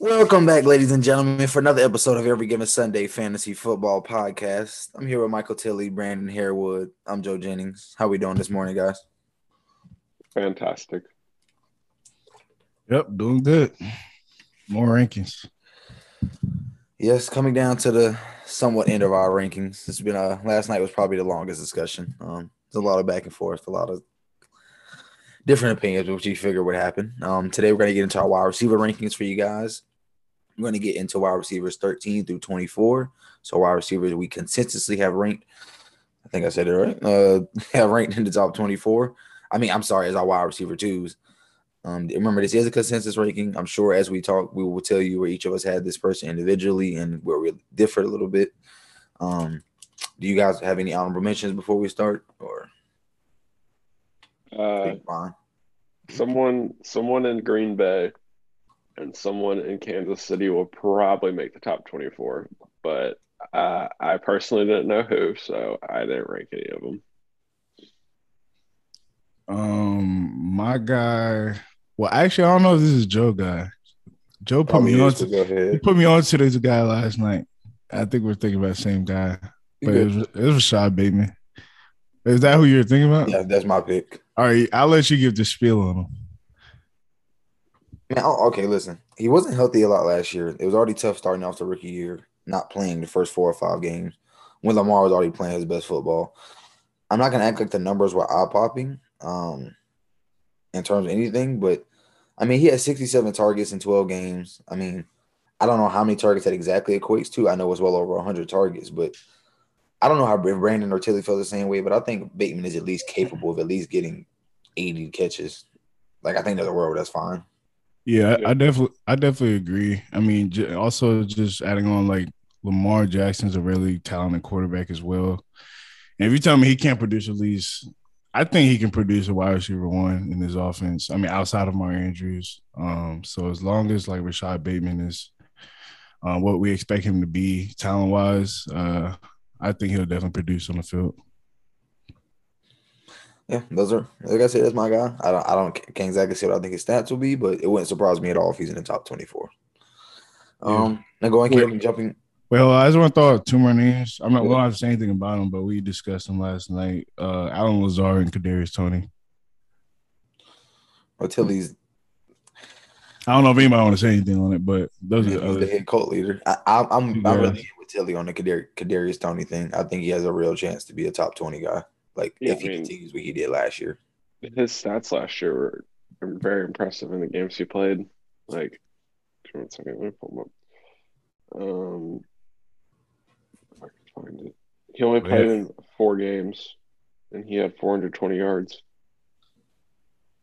Welcome back, ladies and gentlemen, for another episode of Every Given Sunday Fantasy Football Podcast. I'm here with Michael Tilley, Brandon Harewood. I'm Joe Jennings. How we doing this morning, guys? Fantastic. Yep, doing good. More rankings. Yes, coming down to the somewhat end of our rankings. It's been a last night was probably the longest discussion. Um, there's a lot of back and forth, a lot of different opinions, which you figure would happen. Um, today we're going to get into our wide receiver rankings for you guys. We're going to get into wide receivers 13 through 24. So wide receivers we consistently have ranked. I think I said it right. Uh, have ranked in the top 24. I mean, I'm sorry, as our wide receiver twos. Um, remember, this is a consensus ranking. I'm sure as we talk, we will tell you where each of us had this person individually and where we differed a little bit. Um, do you guys have any honorable mentions before we start, or Uh, fine? someone, someone in Green Bay, and someone in Kansas City will probably make the top twenty-four. But uh, I personally didn't know who, so I didn't rank any of them. Um, my guy. Well, actually, I don't know if this is Joe guy. Joe put me on. to he put me on to this guy last night. I think we're thinking about the same guy, but it was, it was Rashad Bateman. Is that who you're thinking about? Yeah, that's my pick. All right, I'll let you give the spiel on him. Man, oh, okay, listen. He wasn't healthy a lot last year. It was already tough starting off the rookie year, not playing the first four or five games when Lamar was already playing his best football. I'm not gonna act like the numbers were eye popping, um, in terms of anything, but I mean he had 67 targets in 12 games. I mean, I don't know how many targets that exactly equates to. I know it's well over 100 targets, but I don't know how Brandon or Tilly feels the same way, but I think Bateman is at least capable of at least getting 80 catches. Like I think there's a world that's fine. Yeah, I definitely, I definitely agree. I mean, also just adding on like Lamar Jackson's a really talented quarterback as well. And if you tell me he can't produce at least, I think he can produce a wide receiver one in his offense. I mean, outside of Mark Andrews. Um, so as long as like Rashad Bateman is uh, what we expect him to be talent wise, uh, I think he'll definitely produce on the field. Yeah, those are like I said, that's my guy. I don't I don't can't exactly say what I think his stats will be, but it wouldn't surprise me at all if he's in the top twenty four. Um, now going Wait. And jumping. Well, I just want to throw out two more names. I'm not. We don't have to say anything about them, but we discussed them last night. Uh, Allen Lazard and Kadarius Toney. Until he's I don't know if anybody want to say anything on it, but those are he's the the head cult leader. I, I, I'm I'm really in with Tilly on the Kadar- Kadarius Toney thing. I think he has a real chance to be a top twenty guy. Like Yeah, if he I mean- continues what he did last year. His stats last year were very impressive in the games he played. Like, one second, let me pull them up. Um, if I can find it. He only Yeah. played in four games, and he had 420 yards.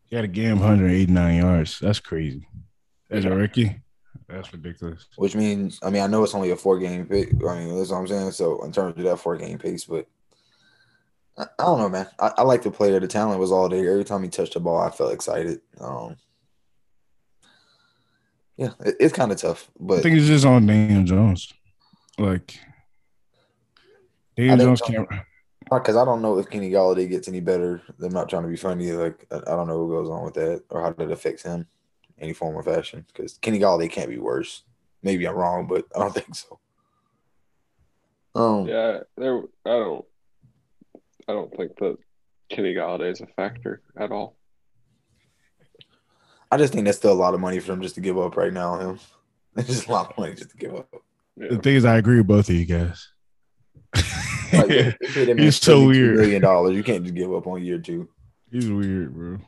He had a game 189 yards. That's crazy. As a Yeah. rookie, that's ridiculous. Which means I mean I know it's only a four game pick. I mean that's what I'm saying. So in terms of that four game pace, but I, I don't know, man. I, I like the player. The talent was all there. Every time he touched the ball, I felt excited. Um, yeah, it, it's kind of tough, but I think it's just on Daniel Jones. Like Daniel Jones can't. because I don't know if Kenny Golladay gets any better. I'm not trying to be funny. Like I, I don't know what goes on with that or how that affects him, any form or fashion. Because Kenny Golladay can't be worse. Maybe I'm wrong, but I don't think so. Um, Yeah, there. I don't. I don't think that Kenny Golladay is a factor at all. I just think that's still a lot of money for them just to give up right now. Him, it's just a lot of money just to give up. Yeah. The thing is, I agree with both of you guys. Like, He's so weird. Million dollars. You can't just give up on year two. He's weird, bro.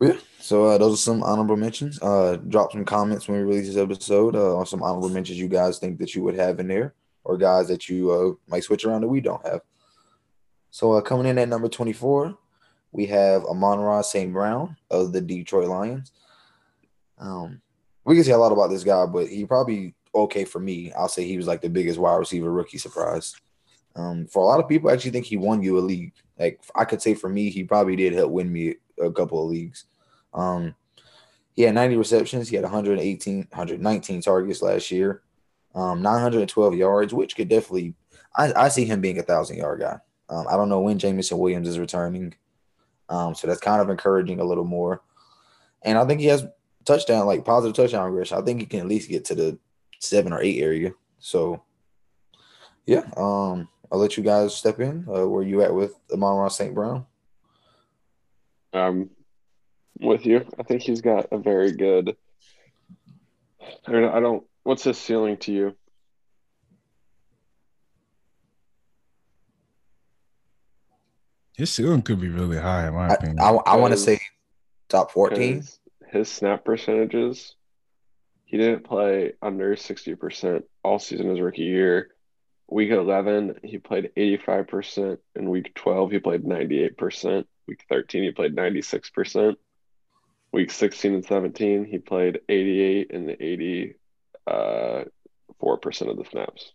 Yeah. So uh, those are some honorable mentions. Uh, drop some comments when we release this episode uh, on some honorable mentions you guys think that you would have in there, or guys that you uh, might switch around that we don't have. So uh, coming in at number twenty-four, we have Amon-Ra St. Brown of the Detroit Lions. Um, we can say a lot about this guy, but he probably okay for me. I'll say he was like the biggest wide receiver rookie surprise. Um, for a lot of people, I actually think he won you a league. Like I could say for me, he probably did help win me a couple of leagues. Um, he had 90 receptions. He had 118, 119 targets last year. Um, 912 yards, which could definitely, I, I see him being a thousand yard guy. Um, I don't know when Jameson Williams is returning, um, so that's kind of encouraging a little more. And I think he has touchdown, like positive touchdown regression. I think he can at least get to the seven or eight area. So, yeah, um, I'll let you guys step in. Uh, where you at with Amon-Ra St. Brown? Um, with you. I think he's got a very good. I mean, I don't. What's his ceiling to you? His ceiling could be really high, in my I, opinion. I, I want to say top 14. His, his snap percentages. He didn't play under sixty percent all season his rookie year. Week eleven, he played eighty-five percent. In week twelve, he played ninety-eight percent. Week thirteen, he played ninety-six percent. Week sixteen and seventeen, he played eighty-eight and eighty-four percent of the snaps.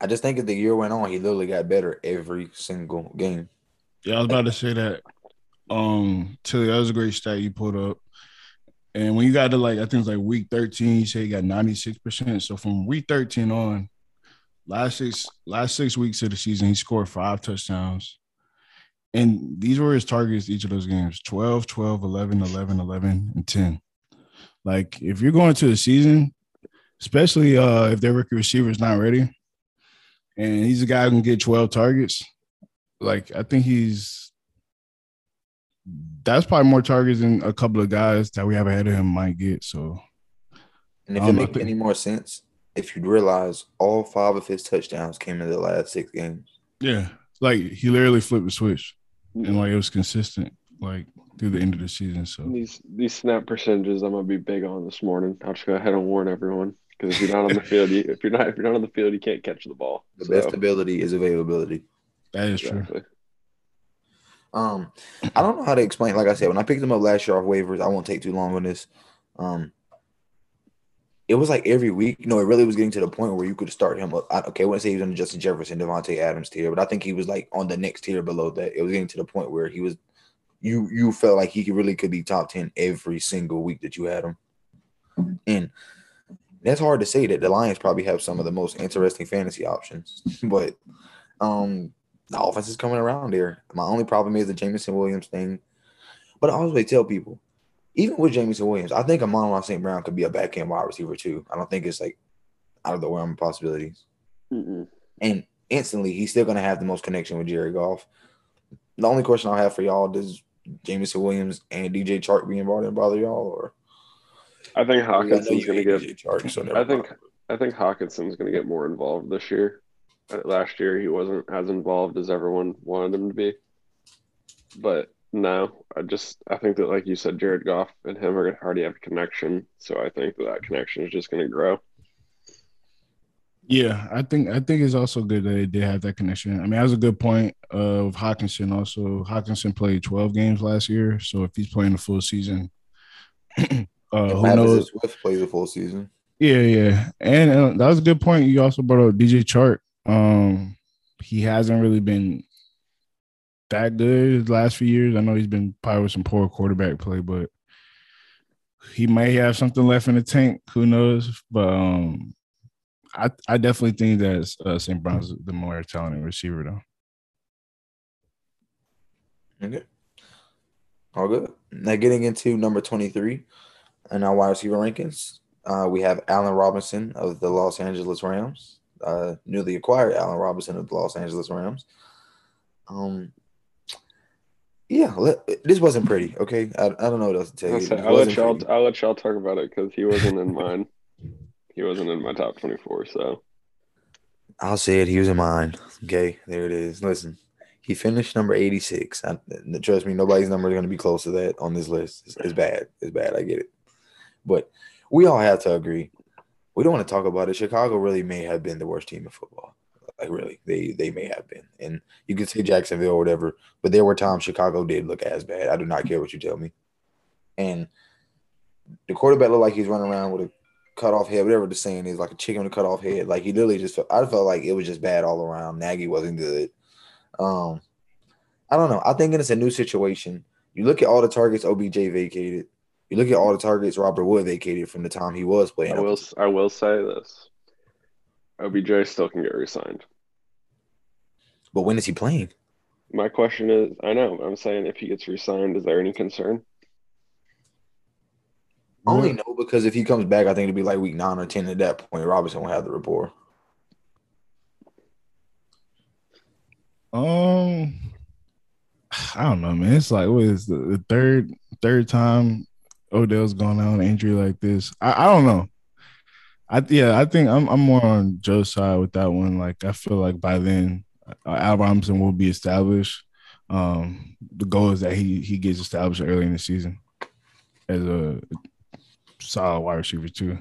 I just think as the year went on, he literally got better every single game. Yeah, I was about to say that. Um, Tilly, that was a great stat you put up. And when you got to like, I think it's like week 13, you say you got 96%. So from week 13 on, last six last six weeks of the season, he scored five touchdowns. And these were his targets each of those games 12, 12, 11, 11, 11, and 10. Like, if you're going to the season, especially uh, if their rookie receiver is not ready, and he's a guy who can get 12 targets, like I think he's that's probably more targets than a couple of guys that we have ahead of him might get. So And if Um, it makes any more sense, if you'd realize all five of his touchdowns came in the last six games. yeah, like he literally flipped the switch and like it was consistent like through the end of the season. So These these snap percentages, I'm gonna be big on this morning. I'll just go ahead and warn everyone because if you're not on the field, you, if you're not if you're not on the field, you can't catch the ball. The So, best ability is availability. that is true. Um, I don't know how to explain. Like I said, when I picked him up last year off waivers, I won't take too long on this. Um, it was like every week. You know, it really was getting to the point where you could start him up. I, okay, I wouldn't say he was on the Justin Jefferson, Davante Adams tier, but I think he was like on the next tier below that. It was getting to the point where he was. You you felt like he could really could be top ten every single week that you had him, and that's hard to say that the Lions probably have some of the most interesting fantasy options, but um the offense is coming around here. My only problem is the Jameson Williams thing. But I always tell people, even with Jameson Williams, I think Amon St. Brown could be a back end wide receiver too. I don't think it's like out of the realm of possibilities. Mm-mm. And instantly, he's still going to have the most connection with Jerry Goff. The only question I'll have for y'all does Jameson Williams and DJ Chark being brought in bother y'all? Or I think I know Hockenson's gonna get. Chark, so I think mind. I think Hockenson's gonna get more involved this year. Uh, Last year he wasn't as involved as everyone wanted him to be. But no, I just I think that like you said, Jared Goff and him are gonna already have a connection. So I think that that connection is just gonna grow. Yeah, I think I think it's also good that they did have that connection. I mean, that was a good point of Hockenson. Also, Hockenson played 12 games last year, so if he's playing the full season, uh, What who happens knows? if Swift plays a full season? Yeah, yeah, and uh, that was a good point. You also brought up DJ Chark. Um, he hasn't really been that good last few years. I know he's been probably with some poor quarterback play, but he may have something left in the tank. Who knows? But um, I I definitely think that uh, St. Brown's the more talented receiver, though. Okay. All good. Now getting into number 23 in our wide receiver rankings, uh, we have Allen Robinson of the Los Angeles Rams, uh, newly acquired Allen Robinson of the Los Angeles Rams. Um, yeah, let, this wasn't pretty. Okay, I, I don't know what else to tell you. I'll, let y'all pretty. I'll let y'all talk about it because he wasn't in mine. He wasn't in my top twenty four. So I'll say it. He was in mine. Okay, there it is. Listen, he finished number 86. I, trust me, nobody's number is going to be close to that on this list. It's, it's bad. It's bad. I get it. But we all have to agree. We don't want to talk about it. Chicago really may have been the worst team in football. Like really, they they may have been. And you could say Jacksonville or whatever, but there were times Chicago did look as bad. I do not care what you tell me. And the quarterback looked like he's running around with a cut off head, whatever the saying is, like a chicken with a cut off head. Like he literally just felt, I felt like it was just bad all around. Nagy wasn't good. Um, I don't know. I think it's a new situation. You look at all the targets OBJ vacated. You look at all the targets Robert Wood vacated from the time he was playing. I will I will say this: OBJ still can get re-signed. But when is he playing? My question is, I know I'm saying if he gets re-signed, is there any concern? Only know because if he comes back, I think it'll be like week nine or ten. At that point, Robinson will have the rapport. Um, I don't know, man. It's like what is the, the third third time Odell's gone out on an injury like this. I, I don't know. I yeah, I think I'm I'm more on Joe's side with that one. Like I feel like by then uh, Al Robinson will be established. Um, the goal is that he he gets established early in the season as a solid wide receiver too.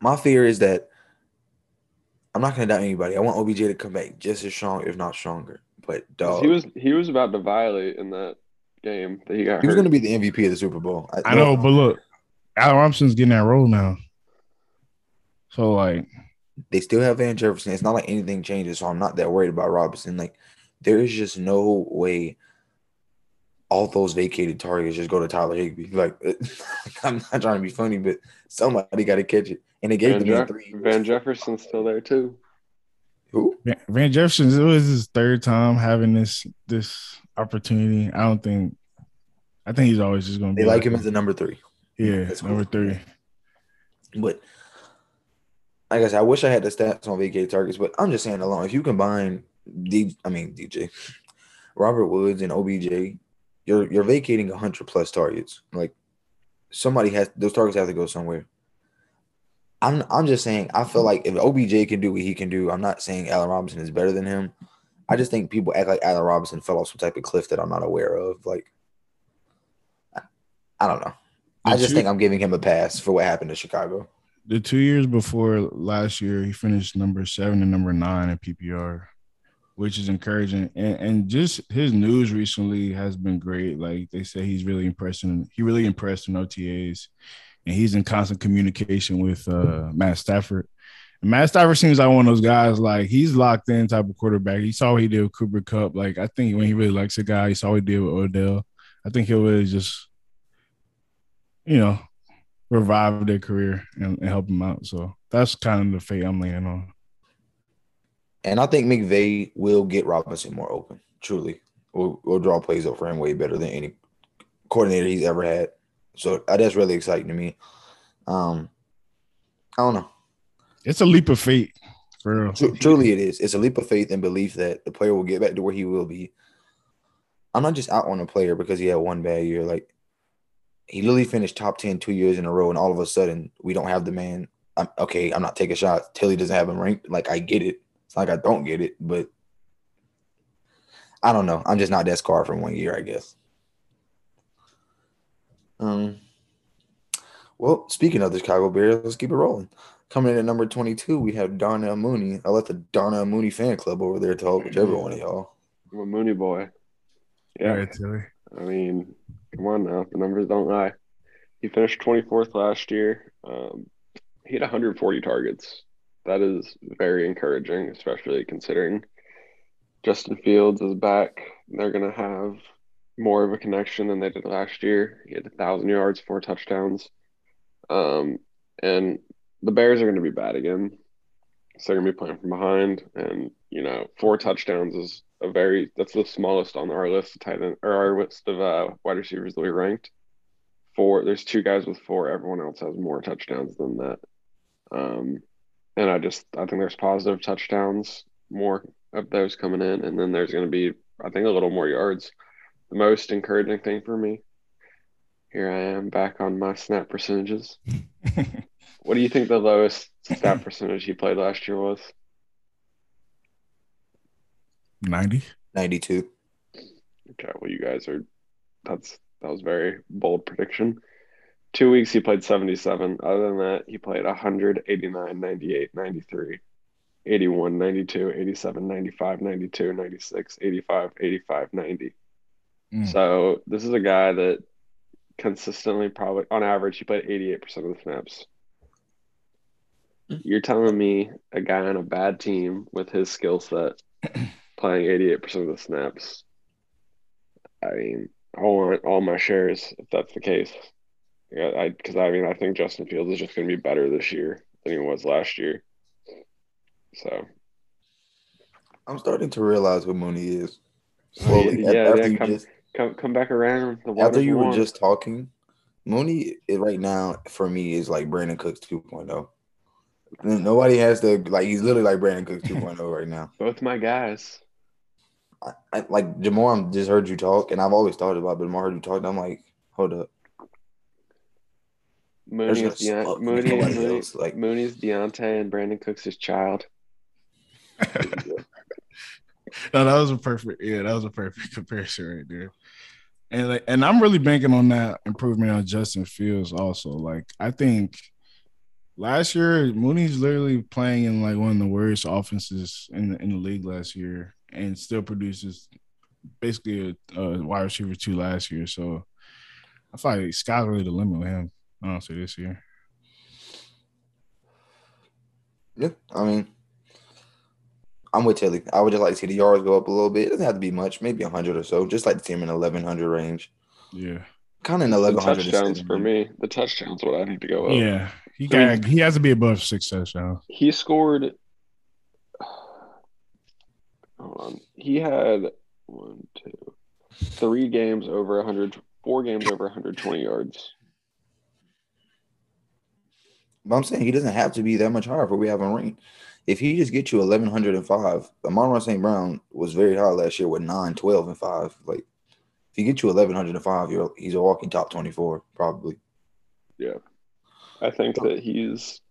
My fear is that I'm not going to doubt anybody. I want OBJ to come back just as strong, if not stronger. But dog, he was he was about to violate in that game that he got he was going to be the MVP of the Super Bowl. I know, but look, Al Robinson's getting that role now. So like, they still have Van Jefferson. It's not like anything changes, so I'm not that worried about Robinson. Like, there is just no way all those vacated targets just go to Tyler Higbee. Like, I'm not trying to be funny, but somebody got to catch it. And they gave Van, the man three. Van Jefferson's still there too. Who? Van- Van Jefferson it was his third time having this this opportunity. I don't think. I think he's always just going to They be like him as the number three. yeah That's number cool. three. But like I said, I wish I had the stats on vacated targets, but I'm just saying alone. If you combine D, I mean DJ, Robert Woods and OBJ, you're you're vacating hundred plus targets. Like somebody has those targets have to go somewhere. I'm I'm just saying I feel like if OBJ can do what he can do, I'm not saying Allen Robinson is better than him. I just think people act like Allen Robinson fell off some type of cliff that I'm not aware of. Like I, don't know. I just two- think I'm giving him a pass for what happened to Chicago. the two years before last year, he finished number seven and number nine in PPR, which is encouraging. And, and just his news recently has been great. Like they say, he's really impressing. He really impressed in OTAs, and he's in constant communication with uh, Matt Stafford. Matt Stafford seems like one of those guys. Like he's locked in type of quarterback. He saw what he did with Cooper Kupp. Like I think when he really likes a guy, he saw what he did with Odell. I think he'll really just, you know, revive their career and, and help them out. So that's kind of the fate I'm laying on. And I think McVay will get Robinson more open. Truly, will will draw plays up for him way better than any coordinator he's ever had. So that's really exciting to me. Um, I don't know. It's a leap of faith truly, it is. It's a leap of faith and belief that the player will get back to where he will be. I'm not just out on a player because he had one bad year. Like he literally finished top 10 two years in a row, and all of a sudden we don't have the man. I'm, okay, I'm not taking shots. Tilly doesn't have him ranked. Like I get it. It's like I don't get it, but I don't know. I'm just not that scarred from one year, I guess. Um. Well, speaking of the Chicago Bears, let's keep it rolling. Coming in at number 22, we have Darnell Mooney. I let the Darnell Mooney fan club over there talk, whichever one of y'all. I'm a Mooney boy. Yeah, All right, Tilly. I mean, come on now, the numbers don't lie. He finished 24th last year. Um, he had 140 targets. That is very encouraging, especially considering Justin Fields is back. They're gonna have more of a connection than they did last year. He had a thousand yards, four touchdowns. Um, and the Bears are going to be bad again. So they're going to be playing from behind. And, you know, four touchdowns is a very, that's the smallest on our list of tight end, or our list of uh, wide receivers that we ranked. Four, there's two guys with four. Everyone else has more touchdowns than that. Um, and I just, I think there's positive touchdowns, more of those coming in. And then there's going to be, I think, a little more yards. The most encouraging thing for me here I am back on my snap percentages. What do you think the lowest snap percentage he played last year was? 90. 92. Okay, well, you guys are that's that was very bold prediction. Two weeks he played 77. Other than that, he played 100, 89, 98, 93, 81, 92, 87, 95, 92, 96, 85, 85, 90. Mm. So this is a guy that consistently probably on average he played 88% of the snaps. Mm-hmm. You're telling me a guy on a bad team with his skill set playing 88% of the snaps. I mean, I want all my shares if that's the case. Yeah, I because I mean I think Justin Fields is just going to be better this year than he was last year. So I'm starting to realize what Mooney is. Slowly. Yeah, yeah, after yeah, you come- just Come come back around. The after water's you were just talking, Mooney is right now for me is like Brandin Cooks 2.0. Nobody has the like he's literally like Brandin Cooks 2.0 right now. both my guys. I, I, like Jamar, I just heard you talk, and I've always thought about, it, but Jamar heard you talk, and I'm like, hold up, Mooney There's is no Deont- Mooney, Mooney, else, like- Mooney's Deontay and Brandin Cooks' his child. no, that was a perfect. Yeah, that was a perfect comparison right there. And like, and I'm really banking on that improvement on Justin Fields also. Like, I think last year Mooney's literally playing in like one of the worst offenses in the, in the league last year, and still produces basically a, a wide receiver two last year. So I feel like sky's really the limit with him. Honestly, this year. yeah, I mean, I'm with Tilly. I would just like to see the yards go up a little bit. It doesn't have to be much, maybe 100 or so. Just like to see him in 1100 range, Yeah, kind of in The 1100. touchdowns for me. The touchdowns what I need to go up. yeah. He I mean- he has to be above six touchdowns. He scored. Hold on. He had one, two, three games over 100, four games over 120 yards. But I'm saying he doesn't have to be that much higher for we have him ranked. If he just gets you 1105, Amon St. Brown was very high last year with 9, 12, and 5. Like, if he gets you 1105, you're, he's a walking top 24, probably. Yeah. I think that he's.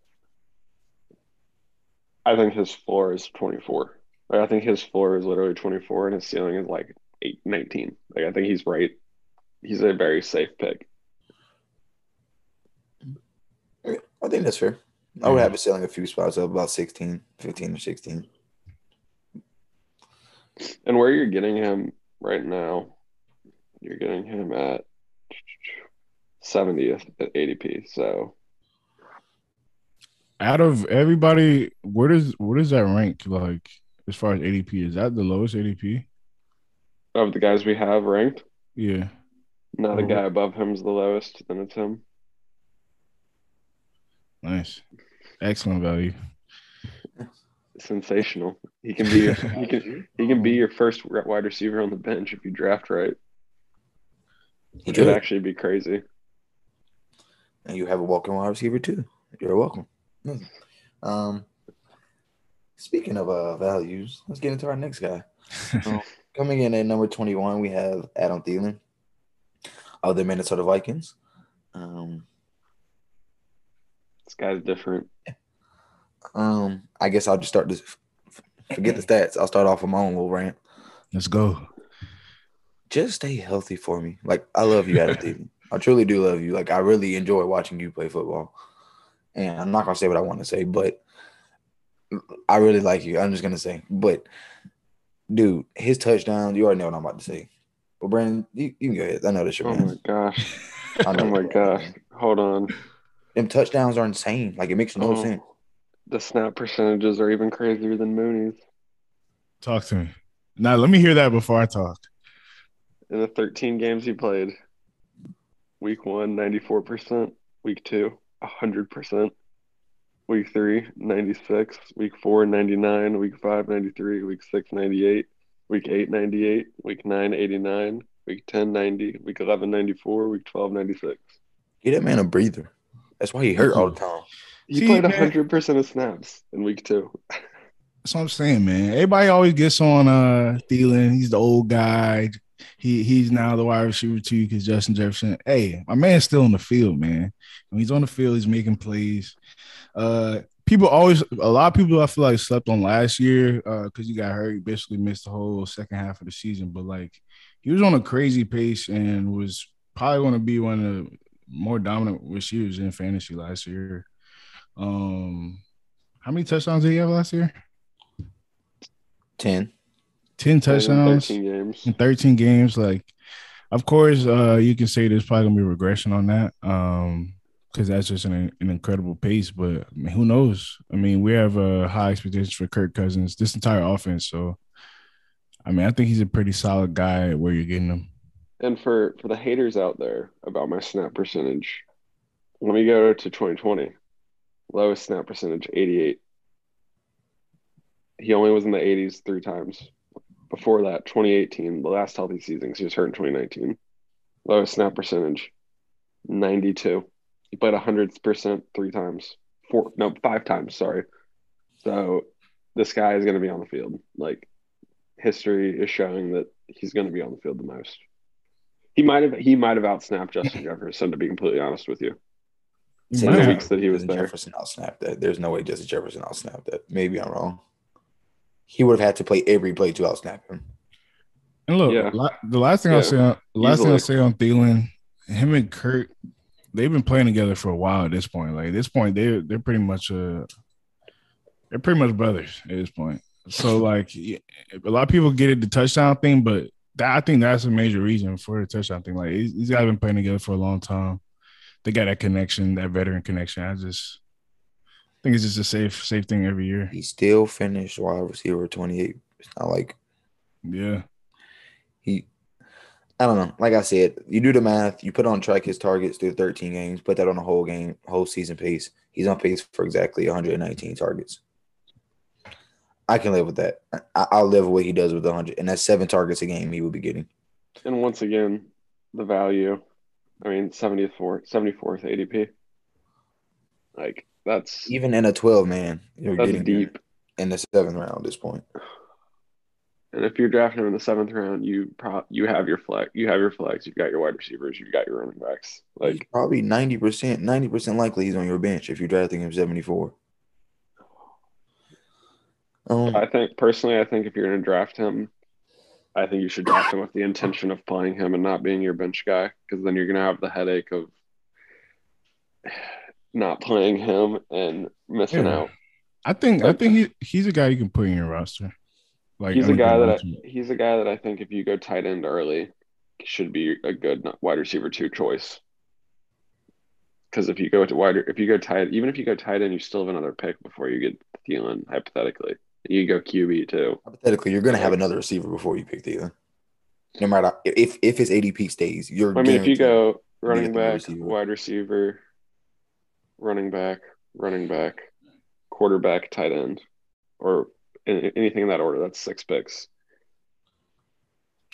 I think his floor is 24. Like, I think his floor is literally 24 and his ceiling is like eight, 19. Like, I think he's right. He's a very safe pick. I think that's fair. I would have it selling a few spots up about 16, 15 or 16. And where you're getting him right now, you're getting him at 70th at ADP. So Out of everybody, where does where does that rank? Like as far as ADP, is that the lowest ADP? of the guys we have ranked, Yeah. not a Mhm. guy above him is the lowest, then it's him. Nice. Excellent value. Sensational. He can be your, he can he can be your first wide receiver on the bench if you draft right. He It could could. actually be crazy. And you have a walking wide receiver too. You're welcome. Um, speaking of uh, values, let's get into our next guy. Um, coming in at number 21, we have Adam Thielen of the Minnesota Vikings. Um, This guy's different. um, I guess I'll just start this. Forget the stats. I'll start off with my own little rant. Let's go. Just stay healthy for me. Like I love you, Adam Thielen. I truly do love you. Like I really enjoy watching you play football. And I'm not gonna say what I want to say, but I really like you. I'm just gonna say, but dude, his touchdown. You already know what I'm about to say. But Brandon, you, you can go ahead. I know this your Oh man. my gosh. I know Oh my gosh. man. Hold on. Them touchdowns are insane. Like it makes no Oh, sense. The snap percentages are even crazier than Mooney's. Talk to me. Now let me hear that before I talk. In the 13 games he played, week one, 94%, week two, 100%, week three, 96, week four, 99, week five, 93, week six, 98, week eight, 98, week nine, 89, week 10, 90, week 11, 94, week 12, 96. Get that man a breather. That's why he hurt all the time. He See, played man. 100% of snaps in week two. That's what I'm saying, man. Everybody always gets on uh Thielen. He's the old guy. He he's now the wide receiver too because Justin Jefferson. Hey, my man's still on the field, man. When he's on the field, he's making plays. Uh people always a lot of people I feel like slept on last year uh because he got hurt, he basically missed the whole second half of the season. But like he was on a crazy pace and was probably gonna be one of the more dominant receivers in fantasy last year. Um how many touchdowns did he have last year? 10. 10 touchdowns 13 games. in 13 games. Like, of course, uh, you can say there's probably gonna be regression on that. Um, because that's just an, an incredible pace. But I mean, who knows? I mean, we have uh, high expectations for Kirk Cousins, this entire offense. So, I mean, I think he's a pretty solid guy where you're getting him. And for for the haters out there about my snap percentage, let me go to 2020. Lowest snap percentage, 88. he only was in the 80s three times. Before that, 2018, the last healthy season, 'cause he was hurt in 2019. Lowest snap percentage, 92. He played 100% three times. Four, no, five times, sorry. So this guy is going to be on the field. Like, history is showing that he's going to be on the field the most. He might have he might have outsnapped Justin Jefferson to be completely honest with you. He the weeks that he was Justin there. Jefferson outsnapped that. There's no way Justin Jefferson outsnapped that. Maybe I'm wrong. He would have had to play every play to outsnap him. And look, Yeah. la- the last thing I'll say, on, the last thing I'll say on Thielen, him and Kurt, they've been playing together for a while at this point. Like at this point, they're they're pretty much uh they're pretty much brothers at this point. So like yeah, a lot of people get it the touchdown thing, but that, I think that's a major reason for the touchdown thing. Like these these guys have been playing together for a long time. They got that connection, that veteran connection. I just think it's just a safe safe thing every year. He still finished wide receiver 28. It's not like Yeah. he I don't know. Like I said, you do the math, you put on track his targets through 13 games, put that on a whole game, whole season pace. He's on pace for exactly 119 targets. I can live with that. I, I'll live with what he does with 100, and that's seven targets a game he would be getting. And once again, the value. I mean, 74th, 74th ADP. Like that's Even in a 12 man, you're that's getting deep. in the seventh round at this point. And if you're drafting him in the seventh round, you pro- you have your flex, you have your flex, you've got your wide receivers, you've got your running backs. He's Like probably 90%, 90% likely he's on your bench if you're drafting him 74. Um, I think personally, I think if you're going to draft him, I think you should draft him with the intention of playing him and not being your bench guy, because then you're going to have the headache of not playing him and missing Yeah. out. I think I think he he's a guy you can put in your roster. Like he's a guy that I, he's a guy that I think if you go tight end early, should be a good wide receiver two choice. Because if you go to wider, if you go tight, even if you go tight end, you still have another pick before you get Thielen. Hypothetically, you go QB too. hypothetically, you're going to have another receiver before you pick Thielen. No matter if if his ADP stays, you're. I mean, if you go running get the wide back, receiver. wide receiver, running back, running back, quarterback, tight end, or anything in that order, that's six picks.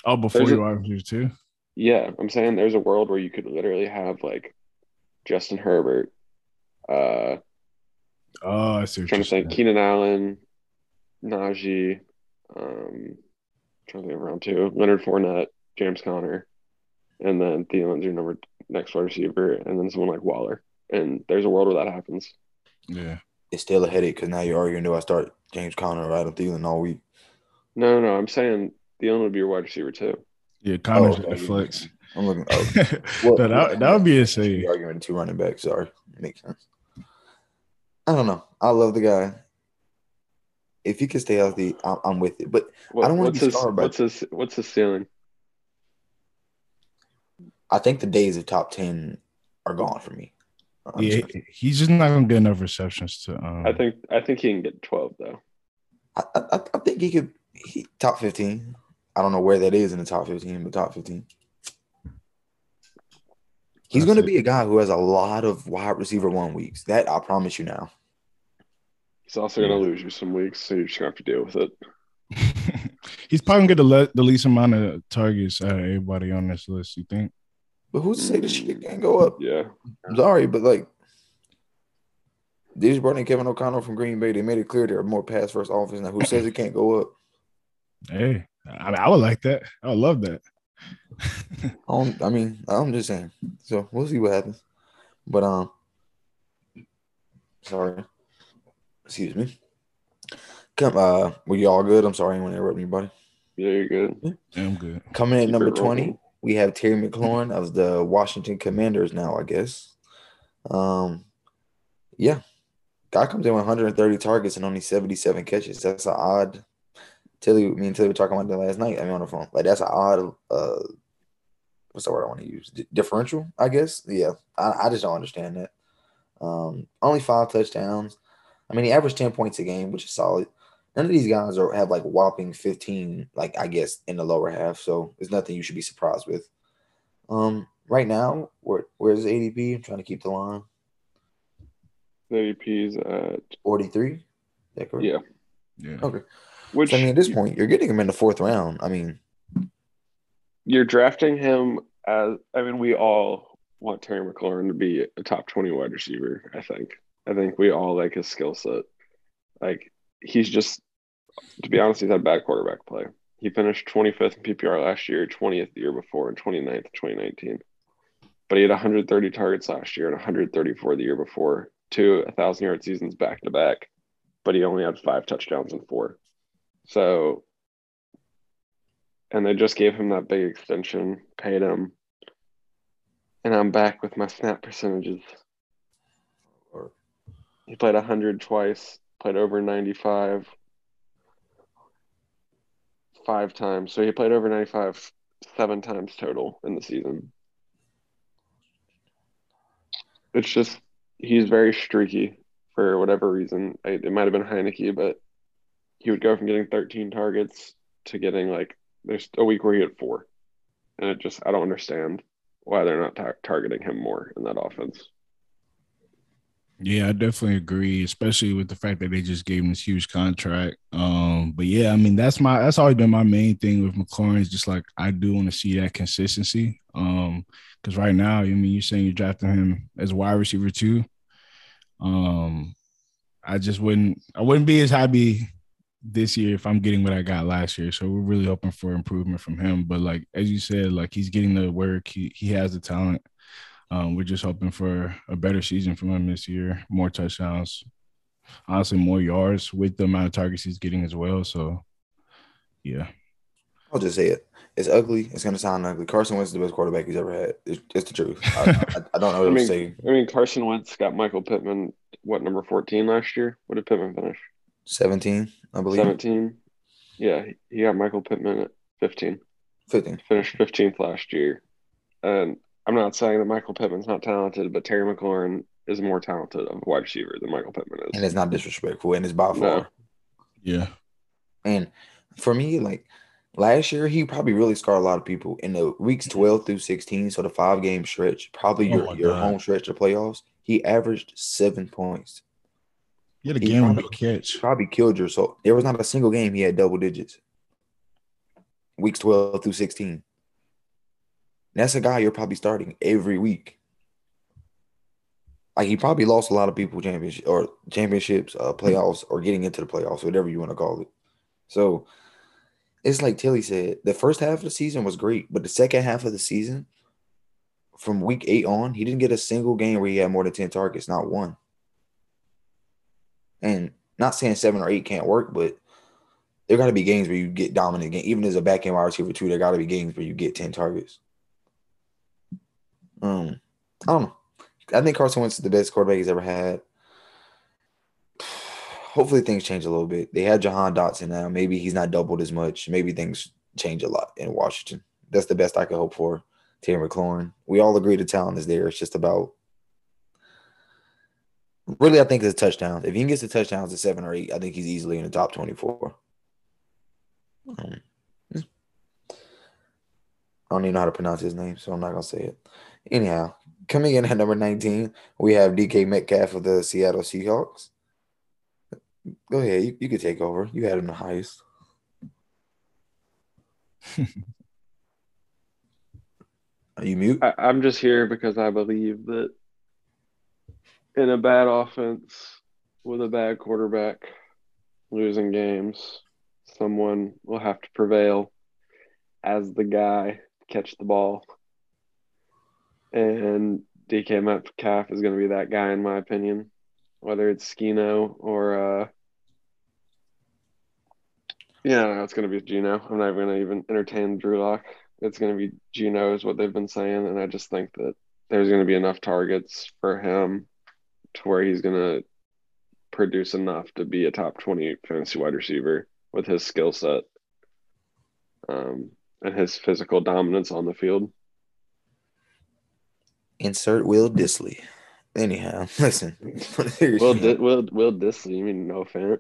Oh, before There's your a- wide too. Yeah, I'm saying there's a world where you could literally have like Justin Herbert, uh, Oh, I see. Trying to think. Keenan Allen, Najee, um, trying to think of round two, Leonard Fournette, James Conner, and then Thielen's your number next wide receiver, and then someone like Waller. And there's a world where that happens. Yeah. it's still a headache because now you're arguing do I start James Conner or Adam Thielen all week? No, no, no. I'm saying Thielen would be your wide receiver too. Yeah, Conner's Oh, okay. the flex. I'm looking. Oh, No, well, that, that would be You're insane. arguing two running backs. Sorry, makes sense. I don't know. I love the guy. If he can stay healthy, I'm, I'm with it. But What, I don't wanna what's be his scarred by- what's his what's his ceiling? I think the days of top ten are gone for me. I'm Yeah, sorry. he's just not gonna get enough receptions to. Um, I think I think he can get twelve though. I, I, I think he could he, top fifteen. I don't know where that is in the top fifteen, but top fifteen. He's That's going to it. be a guy who has a lot of wide receiver one weeks. That I promise you now. He's also gonna lose you some weeks, so you're just gonna have to deal with it. he's probably gonna get the, le- the least amount of targets out of everybody on this list. You think? But who's to say this shit can't go up? Yeah. I'm sorry, but like they just brought in Kevin O'Connell from Green Bay. They made it clear they're more pass first offense. Now, who says it can't go up? Hey, I, I would like that. I would love that. I, don't, I mean, I'm just saying. So we'll see what happens. But um, sorry. Excuse me. Come, uh, were you all good? I'm sorry, I want to interrupt anybody. Yeah, you're good. Yeah, I'm good. Coming at number it rolling. 20, we have Terry McLaurin of the Washington Commanders now, I guess. Um, yeah. Guy comes in with 130 targets and only 77 catches. That's an odd. Tilly, me and Tilly were talking about that last night. I mean, on the phone. Like, that's an odd, uh, what's the word I want to use? D- differential, I guess. Yeah. I, I just don't understand that. Um, only five touchdowns. I mean, he averaged 10 points a game, which is solid. None of these guys are have like whopping 15, like I guess in the lower half. So it's nothing you should be surprised with. Um, right now, where where's ADP? I'm trying to keep the line. ADP's at 43. Is that correct? yeah. Yeah. Okay. Which So, I mean, at this point, you're getting him in the fourth round. I mean, you're drafting him as I mean, we all want Terry McLaurin to be a top 20 wide receiver, I think. I think we all like his skill set. Like he's just to be honest, he's had bad quarterback play. He finished 25th in PPR last year, 20th the year before, and 29th in 2019. But he had 130 targets last year and 134 the year before, two 1,000 yard seasons back to back. But he only had five touchdowns and four. So, and they just gave him that big extension, paid him. And I'm back with my snap percentages. He played 100 twice, played over 95 five times. So he played over 95 seven times total in the season. It's just, he's very streaky for whatever reason. I, it might have been Heinicke, but he would go from getting 13 targets to getting like, there's a week where he had four. And it just, I don't understand why they're not tar- targeting him more in that offense. Yeah, I definitely agree, especially with the fact that they just gave him this huge contract. Um, but yeah, I mean that's my that's always been my main thing with McLaurin is just like I do want to see that consistency. Um, because right now, I mean, you're saying you're drafting him as wide receiver too. Um, I just wouldn't I wouldn't be as happy this year if I'm getting what I got last year. So we're really hoping for improvement from him. But like as you said, like he's getting the work, he he has the talent. Um, we're just hoping for a better season from him this year, more touchdowns, honestly, more yards with the amount of targets he's getting as well. So, yeah, I'll just say it. It's ugly. It's gonna sound ugly. Carson Wentz is the best quarterback he's ever had. It's, it's the truth. I, I, I don't know what I to mean, say. I mean, Carson Wentz got Michael Pittman, what, number 14 last year? What did Pittman finish? Seventeen, I believe. 17. Yeah, he got Michael Pittman at 15. Fifteen. Finished 15th last year. And I'm not saying that Michael Pittman's not talented, but Terry McLaurin is more talented of a wide receiver than Michael Pittman is. And it's not disrespectful, and it's by far. No. yeah, And for me, like last year, he probably really scarred a lot of people in the weeks 12 through 16. So the five game stretch, probably Oh your, my your God. home stretch of playoffs, he averaged seven points. he had a He game with no catch. Probably killed your soul. There was not a single game he had double digits. Weeks 12 through 16. That's a guy you're probably starting every week. Like he probably lost a lot of people championship or championships, uh, playoffs, or getting into the playoffs, whatever you want to call it. So it's like Tilly said, the first half of the season was great, but the second half of the season, from week eight on, he didn't get a single game where he had more than 10 targets, not one. And not saying seven or eight can't work, but there got to be games where you get dominant. Even as a back end wide receiver, too, there got to be games where you get 10 targets. Um, I don't know. I think Carson Wentz is the best quarterback he's ever had. Hopefully things change a little bit. They had Jahan Dotson now. Maybe he's not doubled as much. Maybe things change a lot in Washington. That's the best I could hope for. Terry McLaurin. We all agree the talent is there. It's just about really I think it's touchdowns. If he gets the touchdowns at seven or eight, I think he's easily in the top 24. Um, I don't even know how to pronounce his name, so I'm not gonna say it. Anyhow, coming in at number 19, we have DK Metcalf of the Seattle Seahawks. Go ahead, you, you could take over. You had him the highest. Are you mute? I, I'm just here because I believe that in a bad offense with a bad quarterback losing games, someone will have to prevail as the guy to catch the ball. And DK Metcalf is going to be that guy, in my opinion, whether it's Skino or, uh, yeah, no, it's going to be Geno. I'm not going to even entertain Drew Lock it's going to be Geno is what they've been saying, and I just think that there's going to be enough targets for him to where he's going to produce enough to be a top 20 fantasy wide receiver with his skill set um, and his physical dominance on the field. Insert Will Dissly. Anyhow, listen. Will Di- Will Will Dissly, you mean no fan?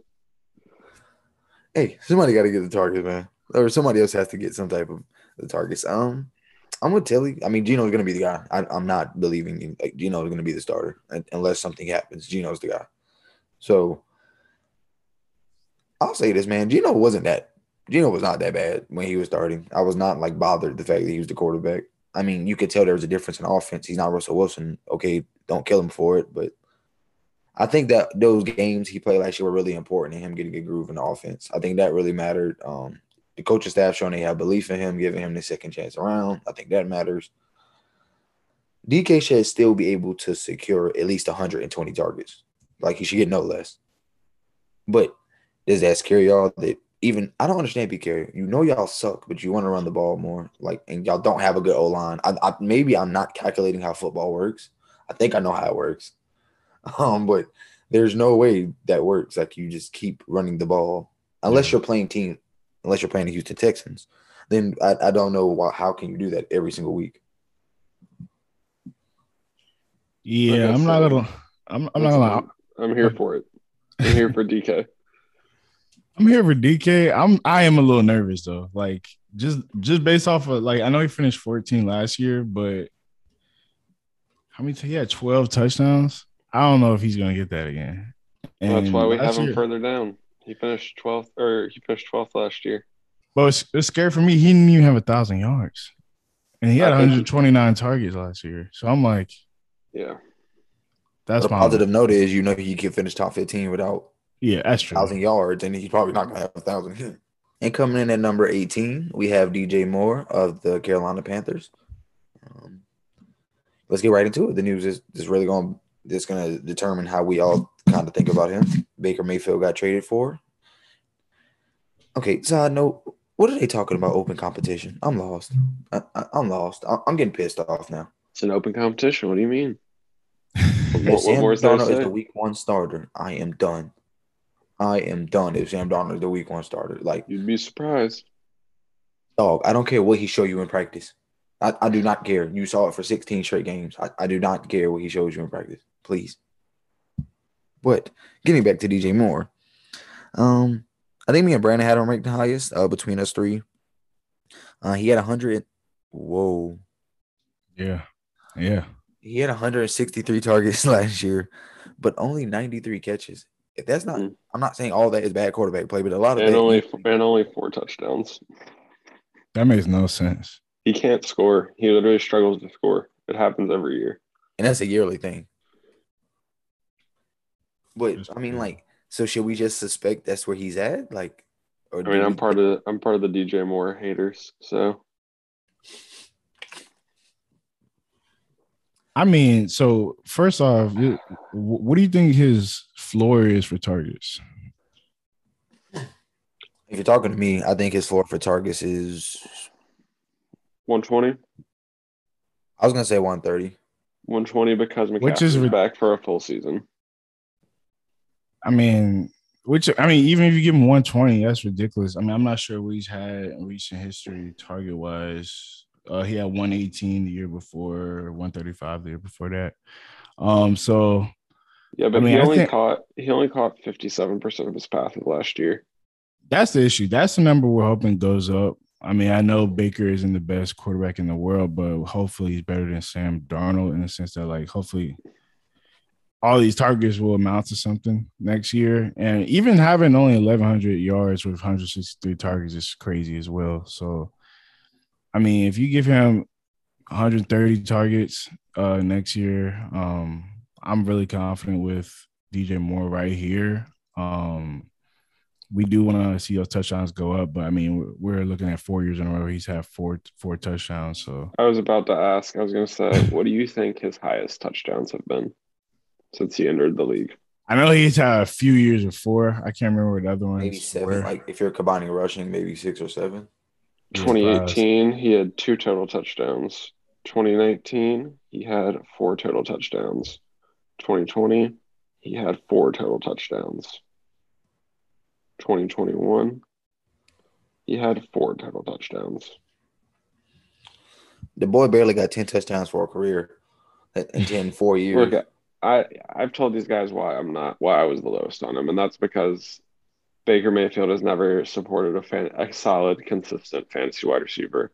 hey, somebody got to get the target, man, or somebody else has to get some type of the targets. Um, I'm with Tilly. I mean, Geno's gonna be the guy. I, I'm not believing in, like Geno's gonna be the starter unless something happens. Geno's the guy. So I'll say this, man. Geno wasn't that. Geno was not that bad when he was starting. I was not like bothered the fact that he was the quarterback. I mean, you could tell there was a difference in offense. He's not Russell Wilson. Okay, don't kill him for it, but I think that those games he played last year were really important in him getting a groove in the offense. I think that really mattered. Um, the coaching staff showing they have belief in him, giving him the second chance around. I think that matters. DK should still be able to secure at least 120 targets. Like he should get no less. But does that scare y'all that even I don't understand Pete You know y'all suck, but you want to run the ball more. Like and y'all don't have a good O line. I, I, maybe I'm not calculating how football works. I think I know how it works. Um, but there's no way that works. Like you just keep running the ball unless you're playing team, unless you're playing the Houston Texans. Then I, I don't know why, how can you do that every single week. Yeah, I'm not gonna. I'm, I'm not gonna. I'm here for it. I'm here for DK. I'm here for DK. I'm I am a little nervous though. Like just just based off of like I know he finished 14 last year, but how many he had 12 touchdowns? I don't know if he's gonna get that again. And That's why we have him year, further down. He finished 12th or he finished 12th last year. But it's, it's scary for me. He didn't even have a thousand yards. And he had 129 targets last year. So I'm like, yeah. That's the positive note is you know he can finish top 15 without yeah, that's true. Thousand yards, and he's probably not gonna have a thousand. and coming in at number 18, we have DJ Moore of the Carolina Panthers. Um, let's get right into it. The news is, is really going this going to determine how we all kind of think about him. Baker Mayfield got traded for. Okay, side note, what are they talking about? Open competition? I'm lost. I, am lost. I, am getting pissed off now. It's an open competition. What do you mean? what, Sam what Darnold is the week one starter. I am done. I am done if Sam Darnold the week one starter. Like you'd be surprised. Dog, I don't care what he show you in practice. I, I do not care. You saw it for 16 straight games. I, I do not care what he shows you in practice. Please. But getting back to DJ Moore, um, I think me and Brandon had him ranked the highest uh, between us three. Uh, he had 100. Whoa. Yeah. Yeah. He had 163 targets last year, but only 93 catches. If that's not, mm. I'm not saying all that is bad quarterback play, but a lot of and only and only four touchdowns. That makes no sense. He can't score. He literally struggles to score. It happens every year, and that's a yearly thing. But I mean, like, so should we just suspect that's where he's at? Like, I mean, I'm part of I'm part of the DJ Moore haters, so. I mean, so first off, what do you think his floor is for targets? If you're talking to me, I think his floor for targets is 120. I was gonna say 130. 120 because McCaffrey's which is back for a full season. I mean, which I mean, even if you give him 120, that's ridiculous. I mean, I'm not sure what he's had in recent history target wise. Uh, he had 118 the year before, 135 the year before that. Um, so yeah, but I mean, he only think, caught he only caught 57% of his passes last year. That's the issue. That's the number we're hoping goes up. I mean, I know Baker isn't the best quarterback in the world, but hopefully he's better than Sam Darnold in the sense that, like, hopefully all these targets will amount to something next year. And even having only 1,100 yards with 163 targets is crazy as well. So, I mean, if you give him 130 targets uh, next year, um, I'm really confident with DJ Moore right here. Um, we do want to see those touchdowns go up, but I mean, we're looking at four years in a row. He's had four four touchdowns. So I was about to ask. I was going to say, what do you think his highest touchdowns have been since he entered the league? I know he's had a few years of four. I can't remember what the other ones. Maybe seven. Were. Like if you're combining rushing, maybe six or seven. 2018, he had two total touchdowns. 2019, he had four total touchdowns. 2020, he had four total touchdowns. 2021, he had four total touchdowns. The boy barely got 10 touchdowns for a career in 10, four years. Look, I, I've told these guys why I'm not, why I was the lowest on him. And that's because Baker Mayfield has never supported a, fan, a solid, consistent fantasy wide receiver.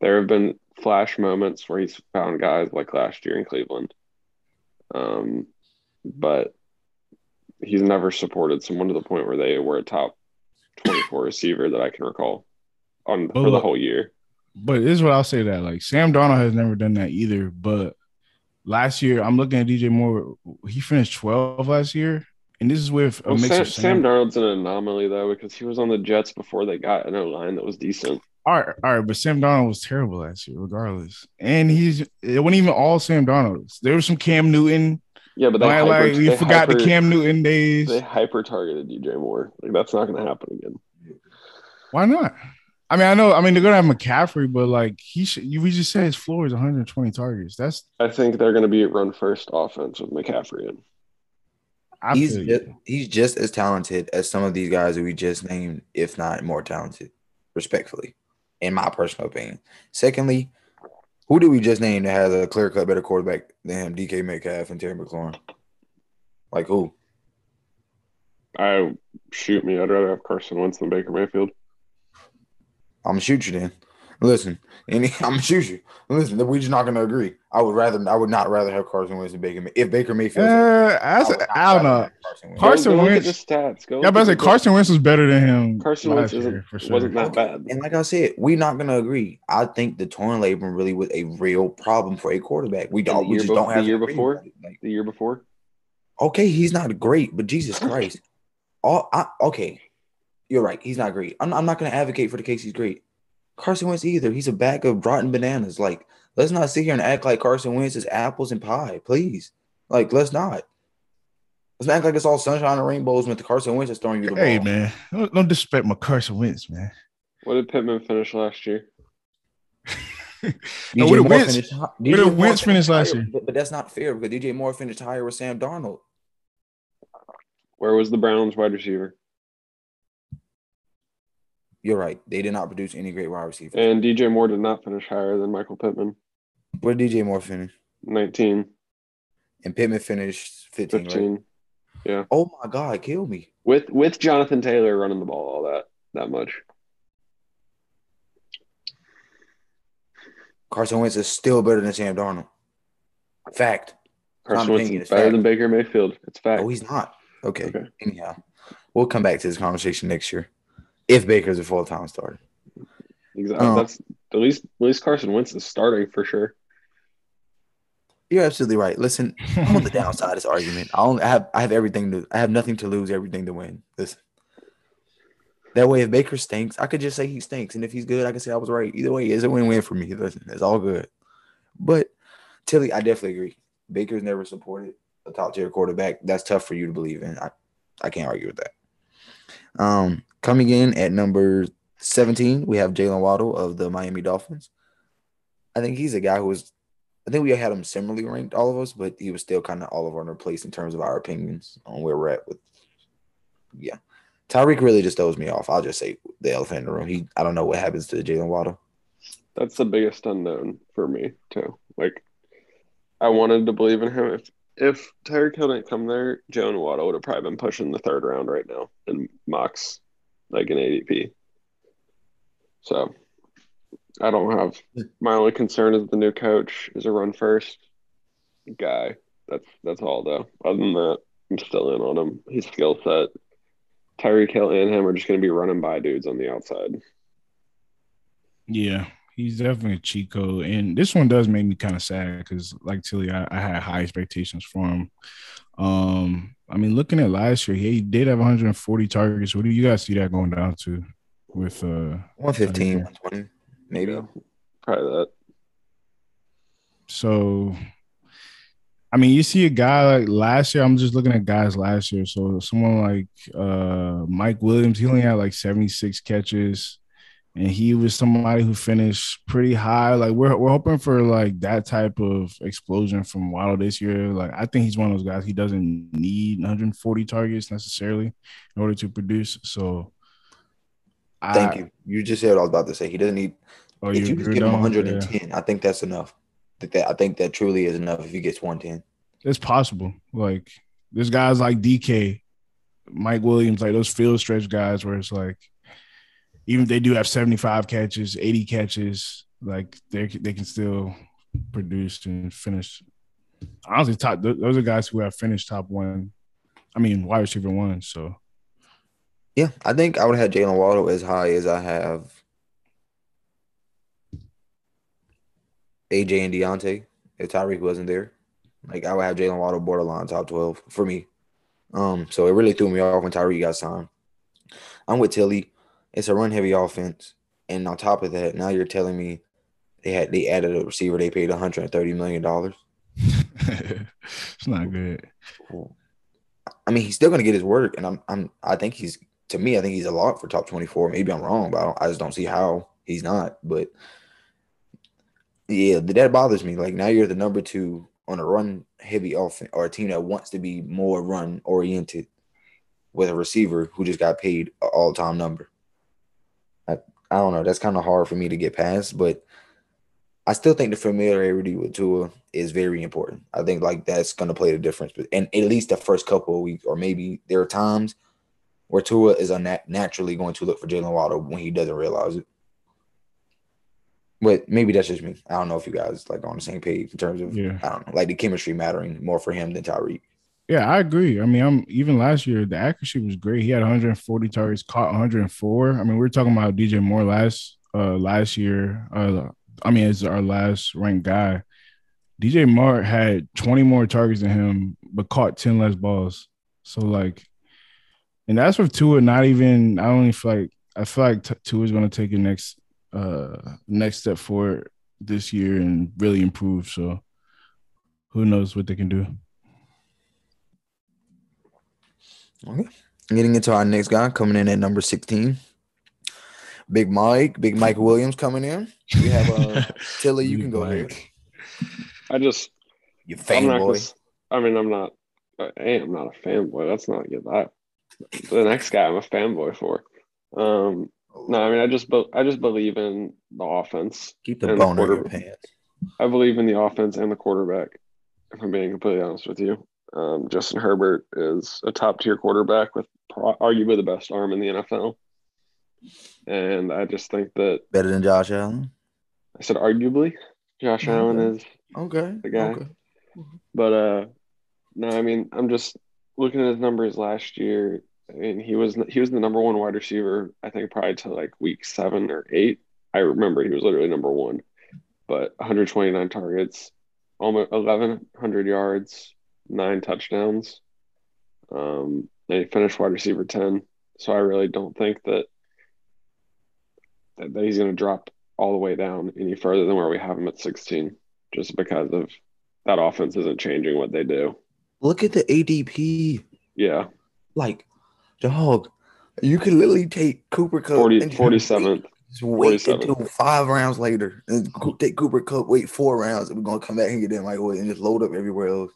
There have been flash moments where he's found guys like last year in Cleveland. Um, but he's never supported someone to the point where they were a top 24 receiver that I can recall on But for the whole year. But this is what I'll say that like Sam Darnold has never done that either. But last year, I'm looking at DJ Moore. He finished 12 last year, and this is with a Well, Sam, Sam Darnold's an anomaly though because he was on the Jets before they got an O line that was decent. All right, all right, but Sam Darnold was terrible last year, regardless. And he's it wasn't even all Sam Darnolds. There was some Cam Newton. Yeah, but they Like, hyper, like they forgot hyper, the Cam Newton days. They hyper targeted DJ Moore. Like that's not going to happen again. Why not? I mean, I know. I mean, they're gonna have McCaffrey, but like he should. You, we just said his floor is 120 targets. That's I think they're going to be run first offense with McCaffrey in. I he's just, he's just as talented as some of these guys that we just named, if not more talented, respectfully, in my personal opinion. Secondly, who did we just name that has a clear cut better quarterback than him? DK Metcalf and Terry McLaurin. Like who? I shoot me. I'd rather have Carson Wentz than Baker Mayfield. I'm gonna shoot you then. Listen, any, I'm gonna shoot you. Listen, we're just not gonna agree. I would rather, I would not rather have Carson Wentz than Baker. May- If Baker Mayfield, Uh, I, was- I don't know. Carson Wentz. Carson go, go Wentz- Look at the stats. Go Yeah, but I at said Carson Wentz was better than him. Carson Wentz year, sure. wasn't that bad. And like I said, we're not gonna agree. I think the torn labrum really was a real problem for a quarterback. We don't. We just bef- don't have the have year before? Like, The year before, okay, he's not great, but Jesus Christ, all I, okay, you're right. He's not great. I'm, I'm not gonna advocate for the case he's great. Carson Wentz either. He's a bag of rotten bananas. Like, let's not sit here and act like Carson Wentz is apples and pie, please. Like, let's not. Let's not act like it's all sunshine and rainbows when the Carson Wentz is throwing you the Hey ball. man, don't, don't disrespect my Carson Wentz, man. what did Pittman finish last year? No, where did Moore Wentz- finished hi- where did Moore Wentz finish last higher, year? But, but that's not fair because DJ Moore finished higher with Sam Darnold. Where was the Browns wide receiver? You're right. They did not produce any great wide receivers. And DJ Moore did not finish higher than Michael Pittman. Where did DJ Moore finish? 19, And Pittman finished 15, right? 15. Oh my God, kill me. With with Jonathan Taylor running the ball all that that much. Carson Wentz is still better than Sam Darnold. Fact. Carson Wentz is better fact. than Baker Mayfield. It's fact. Oh, he's not. Okay. Okay. Anyhow, we'll come back to this conversation next year if Baker's a full time starter. exactly. Um, That's at least at least Carson Wentz is starting for sure. You're absolutely right. Listen, I'm on the downside of this argument. I only I have I have everything to I have nothing to lose, everything to win. Listen. That way, if Baker stinks, I could just say he stinks, and if he's good, I can say I was right. Either way, it's a win-win for me. Listen, it's all good. But Tilly, I definitely agree. Baker's never supported a top-tier quarterback. That's tough for you to believe in. I, I can't argue with that. Um, coming in at number 17, we have Jaylen Waddle of the Miami Dolphins. I think he's a guy who was I think we had him similarly ranked, all of us, but he was still kind of all over our place in terms of our opinions on where we're at with. Yeah, Tyreek really just throws me off. I'll just say the elephant in the room. He, I don't know what happens to Jaylen Waddle. That's the biggest unknown for me too. Like I wanted to believe in him. If if Tyreek Hill didn't come there, Jaylen Waddle would have probably been pushing the third round right now and mocks, like an ADP. So I don't have my only concern is the new coach is a run first guy. That's that's all though. Other than that, I'm still in on him. His skill set. Tyreek Hill and him are just gonna be running by dudes on the outside. Yeah, he's definitely a cheat code. And this one does make me kind of sad because, like Tilly, I, I had high expectations for him. Um, I mean, looking at last year, he did have 140 targets. What do you guys see that going down to with uh 115, 120, maybe. Yeah, probably that. so I mean, you see a guy like last year, I'm just looking at guys last year. So someone like uh Mike Williams, he only had like 76 catches. And he was somebody who finished pretty high. Like we're we're hoping for like that type of explosion from Waddle this year. Like I think he's one of those guys. He doesn't need 140 targets necessarily in order to produce. So Thank I, you. You just said what I was about to say. He doesn't need. Oh, if you just give him with that? 110, I think that's enough. I think that I think that truly is enough if he gets 110. it's possible. Like there's guys like DK, Mike Williams, like those field stretch guys where it's like even if they do have 75 catches, 80 catches, like they they can still produce and finish. Honestly, top th- those are guys who have finished top one. I mean, wide receiver one. So Yeah, I think I would have Jaylen Waddle as high as I have AJ and Diontae if Tyreek wasn't there. Like I would have Jaylen Waddle borderline top twelve for me. Um, so it really threw me off when Tyreek got signed. I'm with Tilly. It's a run heavy offense, and on top of that, now you're telling me they had they added a receiver they paid 130 million dollars. it's not good. I mean, he's still going to get his work, and I'm I'm I think he's to me I think he's a lot for top 24. Maybe I'm wrong, but I, I just don't see how he's not. But yeah, that bothers me. Like now you're the number two on a run heavy offense or a team that wants to be more run oriented with a receiver who just got paid an all time number. I, don't know. That's kind of hard for me to get past, but I still think the familiarity with Tua is very important. I think like that's going to play the difference. But and at least the first couple of weeks, or maybe there are times where Tua is naturally going to look for Jaylen Waddle when he doesn't realize it. But maybe that's just me. I don't know if you guys like on the same page in terms of yeah. I don't know, like the chemistry mattering more for him than Tyreek. Yeah, I agree. I mean, I'm even last year the accuracy was great. He had 140 targets, caught 104. I mean, we are talking about DJ Moore last uh last year. Uh, I mean, as our last ranked guy. DJ Moore had 20 more targets than him, but caught 10 less balls. So like, and that's with Tua. Not even. I only feel like I feel like Tua is going to take a next uh next step forward this year and really improve. So who knows what they can do. Okay. Getting into our next guy coming in at number 16. Big Mike, Big Mike Williams coming in. We have uh Tilly, you can go Mike. ahead. I just you fanboy. I mean, I'm not I am not a fanboy. That's not get that. The next guy I'm a fanboy for. Um no, I mean I just I just believe in the offense. Keep the bone the in your pants. I believe in the offense and the quarterback. If I'm being completely honest with you, um, Justin Herbert is a top tier quarterback with pro- arguably the best arm in the NFL, and I just think that better than Josh Allen. I said arguably, Josh okay. Allen is okay the guy, okay. but uh, no, I mean I'm just looking at his numbers last year I mean, he was he was the number one wide receiver. I think probably to like week seven or eight. I remember he was literally number one, but 129 targets, almost 1,100 yards, nine touchdowns. Um, and he finished wide receiver 10. So I really don't think that that, that he's going to drop all the way down any further than where we have him at 16, just because of that offense isn't changing what they do. Look at the ADP. Yeah. Like dog, you could literally take Cooper Kupp 40, 47th. Just wait 47. until five rounds later and take Cooper Kupp, wait four rounds, and we're gonna come back and get Mike Williams and just load up everywhere else.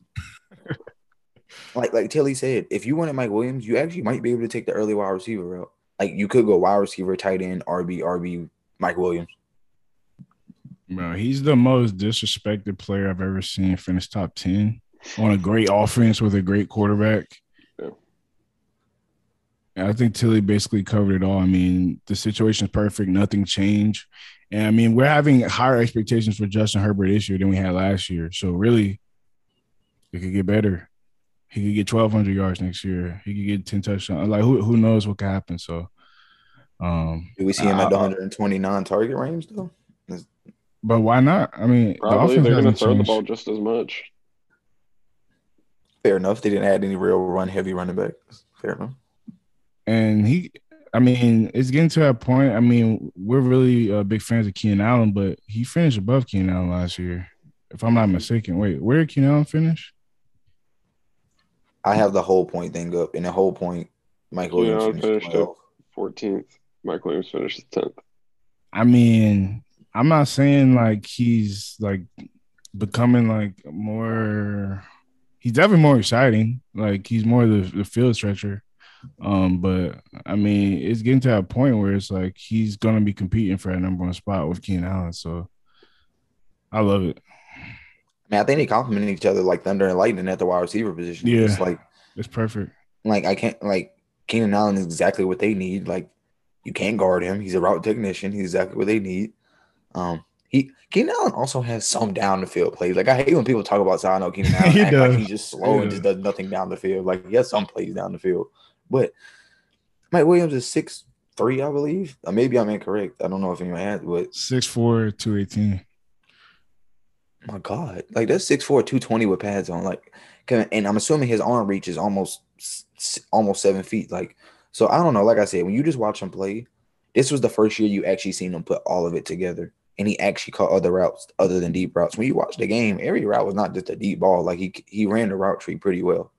Like like Tilly said, if you wanted Mike Williams, you actually might be able to take the early wide receiver route. Like you could go wide receiver, tight end, RB, RB, Mike Williams. Bro, he's the most disrespected player I've ever seen finish top 10 on a great offense with a great quarterback. I think Tilly basically covered it all. I mean, the situation is perfect. Nothing changed. And I mean, we're having higher expectations for Justin Herbert this year than we had last year. So really, it could get better. He could get 1,200 yards next year. He could get 10 touchdowns. Like, who, who knows what could happen? So, um, do we see him at the 129 target range, though? But why not? I mean, probably the they're going to throw changed. the ball just as much. Fair enough. They didn't add any real run heavy running backs. Fair enough and he I mean, it's getting to that point. I mean, we're really uh, big fans of Keenan Allen, but he finished above Keenan Allen last year, if I'm not mistaken. Wait, where did Keenan Allen finish? I have the whole point thing up, and the whole point, Mike Williams finished, finished 14th. Michael Williams finished 10th. I mean, I'm not saying like he's like becoming like more. He's definitely more exciting. Like he's more the, the field stretcher. Um, but I mean, it's getting to that point where it's like he's gonna be competing for that number one spot with Keenan Allen. So I love it. Man, I think they complement each other like thunder and lightning at the wide receiver position. Yeah, it's like it's perfect. Like I can't like Keenan Allen is exactly what they need. Like you can't guard him. He's a route technician. He's exactly what they need. Um, he Keenan Allen also has some down the field plays. Like I hate when people talk about Zion Keenan Allen. he does. Like he's just slow yeah. and just does nothing down the field. Like he has some plays down the field. But Mike Williams is six three, I believe. Or maybe I'm incorrect. I don't know if anyone has, but 6'4", 218. My God, like that's 6'4", 220 with pads on. Like, and I'm assuming his arm reach is almost almost seven feet. Like, so I don't know. Like I said, when you just watch him play, this was the first year you actually seen him put all of it together, and he actually caught other routes other than deep routes. When you watch the game, every route was not just a deep ball. Like he he ran the route tree pretty well.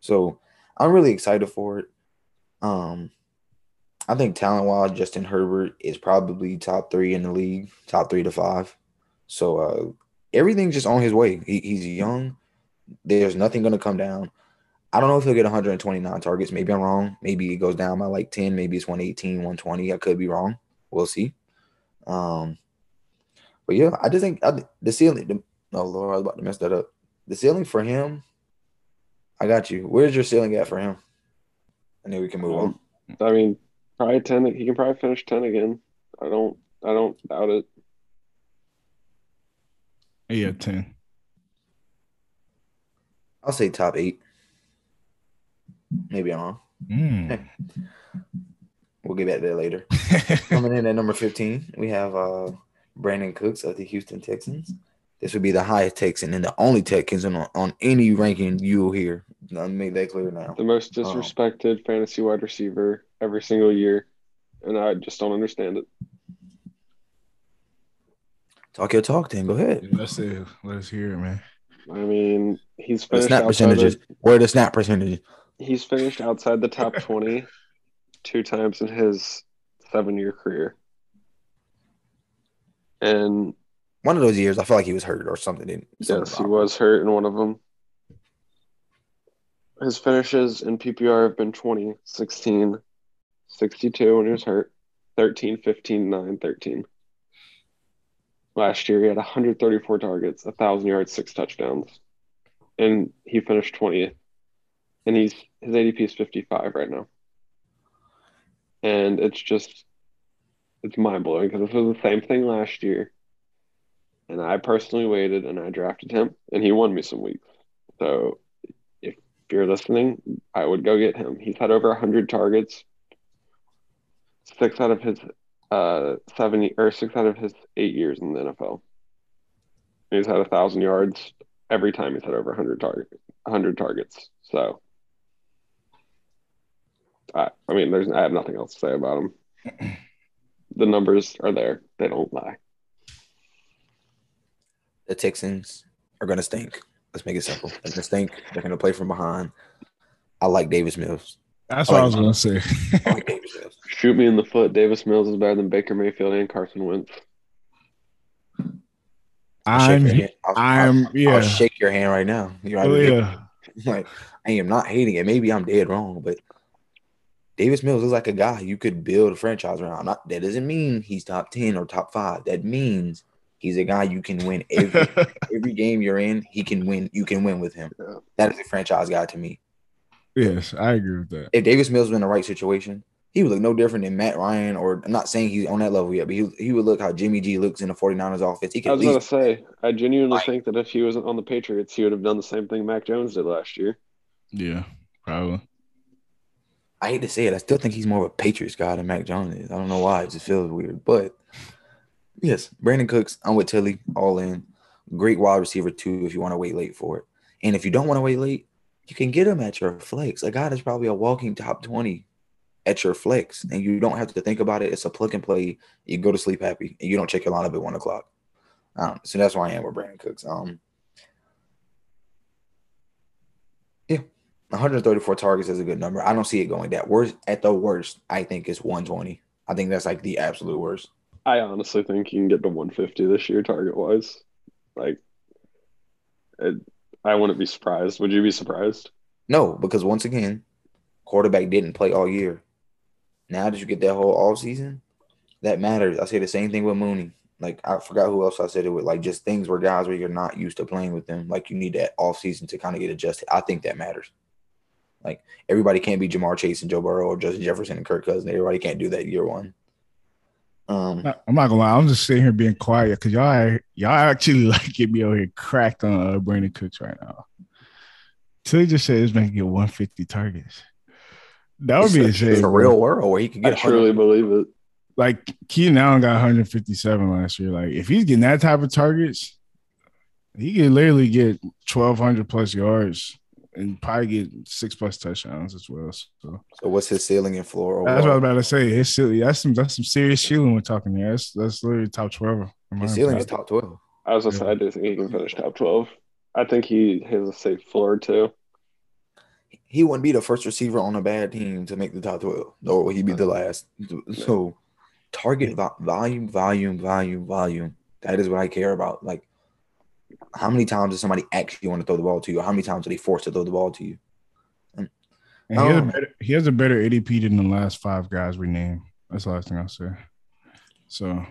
So I'm really excited for it. Um, I think talent wise, Justin Herbert is probably top three in the league, top three to five. So uh, everything's just on his way. He, he's young. There's nothing going to come down. I don't know if he'll get 129 targets. Maybe I'm wrong. Maybe it goes down by like 10. Maybe it's 118, 120. I could be wrong. We'll see. Um, but yeah, I just think I, the ceiling. The, oh Lord, I was about to mess that up. The ceiling for him. I got you. Where's your ceiling at for him? I then we can move on. I mean, probably ten. He can probably finish ten again. I don't. I don't doubt it. Yeah, 10. I'll say top eight. Maybe I'm wrong. Mm. We'll get back to that later. Coming in at number 15, we have uh Brandin Cooks of the Houston Texans. This would be the highest Texan and the only Texans on, on any ranking you'll hear. Let me make that clear now. The most Oh. disrespected fantasy wide receiver every single year, and I just don't understand it. Okay, talk your talk, then. Go ahead. Let's see. Let's hear it, man. I mean, he's The snap percentages. the, Where are the snap percentages? he's finished outside the top twenty two times in his seven year career, and One of those years, I feel like he was hurt or something. Didn't, something Yes, he was hurt in one of them. His finishes in PPR have been 20, 16, 62 when he was hurt, 13, 15, 9, 13. Last year, he had 134 targets, 1,000 yards, six touchdowns. And he finished 20th. And he's his ADP is 55 right now. And it's just, it's mind blowing because this was the same thing last year. And I personally waited and I drafted him, and he won me some weeks. So if you're listening, I would go get him. He's had over 100 targets, six out of his uh, seven or six out of his eight years in the NFL. He's had a thousand yards every time he's had over 100 target, 100 targets. So, I, I mean, there's I have nothing else to say about him. The numbers are there; they don't lie. The Texans are going to stink. Let's make it simple. They're going to stink. They're going to play from behind. I like Davis Mills. That's what I was gonna say. Like Shoot me in the foot. Davis Mills is better than Baker Mayfield and Carson Wentz. I'll shake I'm, your. I'll- I'm, I'll yeah, shake your hand right now. You're oh, yeah. Like I am not hating it. Maybe I'm dead wrong, but Davis Mills is like a guy you could build a franchise around. Not that doesn't mean he's top ten or top five. That means he's a guy you can win every every game you're in. He can win. You can win with him. Yeah. That is a franchise guy to me. Yes, I agree with that. If Davis Mills was in the right situation, he would look no different than Matt Ryan. Or I'm not saying he's on that level yet, but he he would look how Jimmy G looks in the 49ers offense. He I could at was going to say, I genuinely Like- think that if he wasn't on the Patriots, he would have done the same thing Mac Jones did last year. Yeah, probably. I hate to say it, I still think he's more of a Patriots guy than Mac Jones is. I don't know why. It just feels weird. But yes, Brandin Cooks, I'm with Tilly, all in. Great wide receiver, too, if you want to wait late for it. And if you don't want to wait late, you can get him at your flex. A guy that's probably a walking top 20 at your flex. And you don't have to think about it. It's a plug and play. You go to sleep happy and you don't check your lineup at one o'clock. Um, so that's why I am with Brandin Cooks. Um, yeah, 134 targets is a good number. I don't see it going that worst. At the worst, I think it's 120. I think that's like the absolute worst. I honestly think you can get to 150 this year, target wise. Like, it, I wouldn't be surprised. Would you be surprised? No, because once again, quarterback didn't play all year. Now that you get that whole off season, that matters. I say the same thing with Mooney. Like I forgot who else I said it with. Like just things where guys where you're not used to playing with them. Like you need that off season to kind of get adjusted. I think that matters. Like everybody can't be Ja'Marr Chase and Joe Burrow or Justin Jefferson and Kirk Cousins. Everybody can't do that year one. Um, I'm not gonna lie. I'm just sitting here being quiet because y'all, y'all actually like get me over here cracked on uh, Brandin Cooks right now. Tilly just said he's going to get 150 targets. That would be it's, insane. it's a real world where he could I truly believe it. like Keenan Allen got 157 last year. Like if he's getting that type of targets, he could literally get 1200 plus yards and probably get six plus touchdowns as well. So So what's his ceiling and floor? that's what I was about to say. It's silly. That's some that's some serious ceiling we're talking here. That's that's literally top 12. my His ceiling is top twelve. I was gonna say I do think he can finish top twelve. I think he has a safe floor too. He wouldn't be the first receiver on a bad team to make the top twelve, nor will he be the last. So, target vo- volume, volume, volume, volume. That is what I care about. Like, how many times does somebody actually want to throw the ball to you? Or how many times are they forced to throw the ball to you? And he, has a Oh. better, he has a better ADP than the last five guys we named. That's the last thing I'll say. So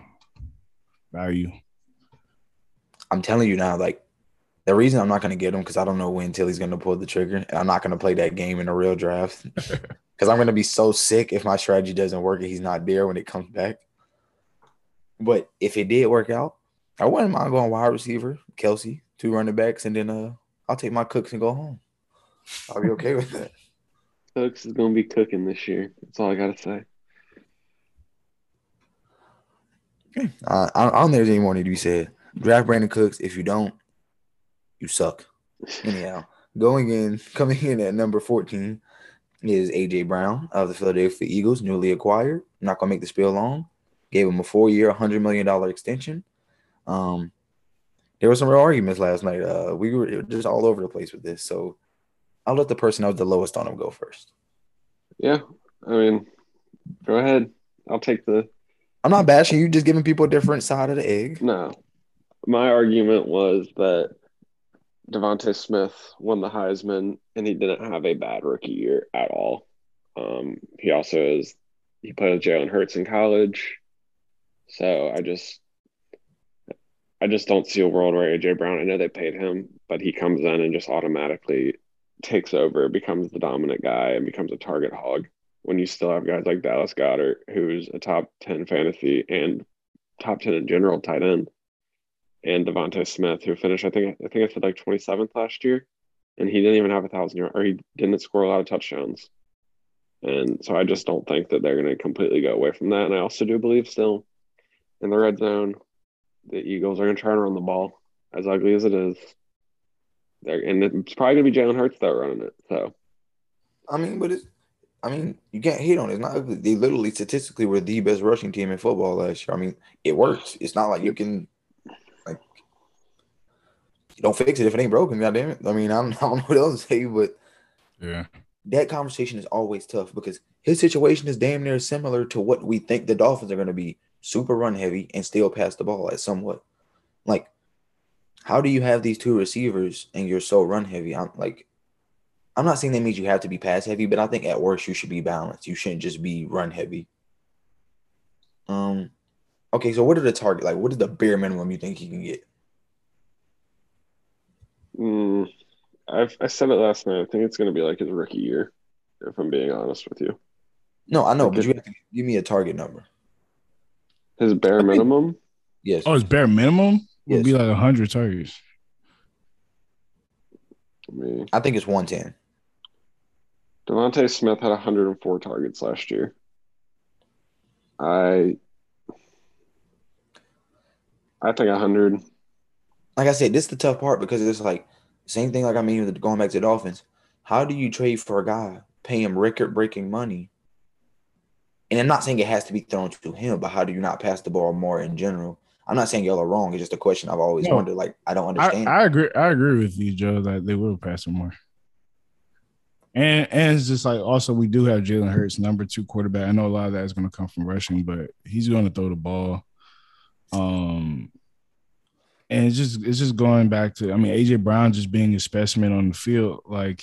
value. I'm telling you now, like the reason I'm not going to get him because I don't know when Tilly's going to pull the trigger. And I'm not going to play that game in a real draft because I'm going to be so sick if my strategy doesn't work and he's not there when it comes back. But if it did work out, I wouldn't mind going wide receiver, Kelsey, two running backs, and then uh, I'll take my cooks and go home. I'll be okay with that. Cooks is gonna be cooking this year. That's all I gotta say. Uh, I, I don't think there's any more need to be said. Draft Brandin Cooks. If you don't, you suck. Anyhow, going in, coming in at number 14 is AJ Brown of the Philadelphia Eagles, newly acquired. I'm not gonna make the spiel long. Gave him a four-year, $100 million extension. Um, there were some real arguments last night. Uh, we were just all over the place with this. So I'll let the person that was the lowest on him go first. Yeah, I mean, go ahead. I'll take the I'm not bashing you, just giving people a different side of the egg. no. My argument was that DeVonta Smith won the Heisman and he didn't have a bad rookie year at all. Um, he also is he played with Jalen Hurts in college. So I just I just don't see a world where AJ Brown, I know they paid him, but he comes in and just automatically takes over, becomes the dominant guy, and becomes a target hog. When you still have guys like Dallas Goedert, who's a top 10 fantasy and top 10 in general tight end, and DeVonta Smith, who finished, I think, I think I said like 27th last year, and he didn't even have a thousand yards, or he didn't score a lot of touchdowns. And so I just don't think that they're going to completely go away from that. And I also do believe still in the red zone, the Eagles are going to try to run the ball, as ugly as it is. They're, and it's probably going to be Jalen Hurts that running it. So I mean, but it's I mean, you can't hate on it. It's not ugly. They literally statistically were the best rushing team in football last year. I mean, it works. It's not like you can like you don't fix it if it ain't broken, God damn it. I mean, I don't, I don't know what else to say, but Yeah. that conversation is always tough because his situation is damn near similar to what we think the Dolphins are going to be super run heavy and still pass the ball at somewhat. Like, how do you have these two receivers and you're so run heavy? I'm like, I'm not saying that means you have to be pass heavy, but I think at worst you should be balanced. You shouldn't just be run heavy. Um, okay, so what are the target? Like, what is the bare minimum you think he can get? mm, I've, I said it last night. I think it's going to be like his rookie year, if I'm being honest with you. No, I know, Okay. but you have to give me a target number. His bare minimum, Yes. Oh, his bare minimum would Yes. be like hundred targets. I mean, I think it's 110. DeVonta Smith had 104 targets last year. I I think 100. like I said, this is the tough part because it's like same thing like I mean with going back to the Dolphins. How do you trade for a guy, pay him record breaking money? And I'm not saying it has to be thrown to him, but how do you not pass the ball more in general? I'm not saying y'all are wrong. It's just a question I've always No. wondered. Like I don't I, understand. I agree. I agree with you, Joe, that they will pass him more. And and it's just like also we do have Jalen Hurts, number two quarterback. I know a lot of that is going to come from rushing, but he's going to throw the ball. Um, and it's just it's just going back to I mean AJ Brown just being a specimen on the field, like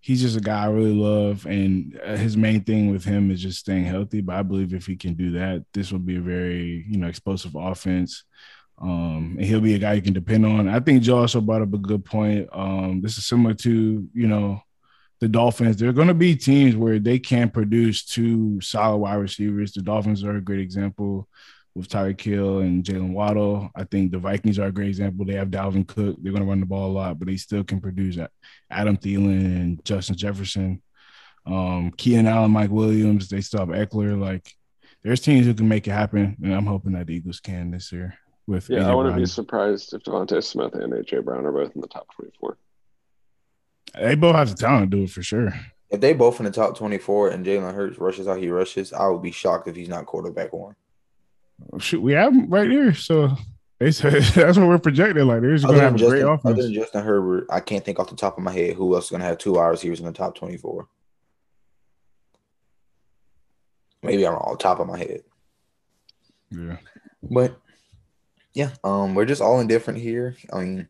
he's just a guy I really love, and uh, his main thing with him is just staying healthy. But I believe if he can do that, this will be a very you know explosive offense. Um, and he'll be a guy you can depend on. I think Joe also brought up a good point. Um, this is similar to, you know, the Dolphins. There are going to be teams where they can produce two solid wide receivers. The Dolphins are a great example with Tyreek Hill and Jaylen Waddle. I think the Vikings are a great example. They have Dalvin Cook. They're going to run the ball a lot, but they still can produce Adam Thielen and Justin Jefferson. Um, Keenan Allen, Mike Williams, they still have Ekeler. Like, there's teams who can make it happen, and I'm hoping that the Eagles can this year. With Yeah, AJ I wouldn't Brown. be surprised if DeVonta Smith and AJ Brown are both in the top 24. They both have the talent to do it for sure. If they both in the top 24 and Jalen Hurts rushes how he rushes, I would be shocked if he's not quarterback one. Shoot, we have them right here, so that's what we're projecting. Like, they're just Other gonna have a great offense. other than Justin Herbert, I can't think off the top of my head who else is going to have two wide receivers in the top 24. Maybe I'm on top of my head. yeah, But yeah, um, we're just all indifferent here. I mean,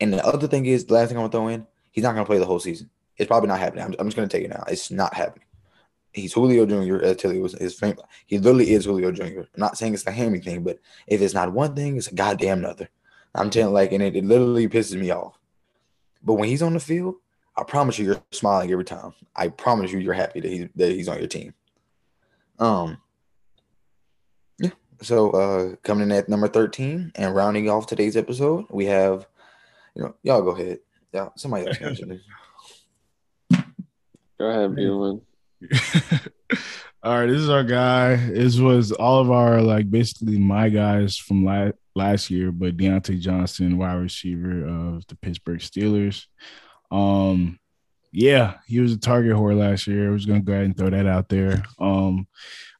and the other thing is, the last thing I'm gonna throw in, he's not gonna play the whole season. It's probably not happening. I'm, I'm just gonna tell you now, it's not happening. He's Julio Jr. As Tilly was his fame. He literally is Julio Jr. I'm not saying it's the hammy thing, but if it's not one thing, it's a goddamn another. I'm telling like, and it, it literally pisses me off. But when he's on the field, I promise you, you're smiling every time. I promise you, you're happy that he's that he's on your team. Um, yeah. so uh coming in at number 13 and rounding off today's episode, we have you know, y'all go ahead. Yeah, somebody else mentioned it. Go ahead, Bueller. all right, this is our guy. This was all of our like basically my guys from last last year, but Diontae Johnson, wide receiver of the Pittsburgh Steelers. Um, yeah, he was a target whore last year. I was gonna go ahead and throw that out there. Um,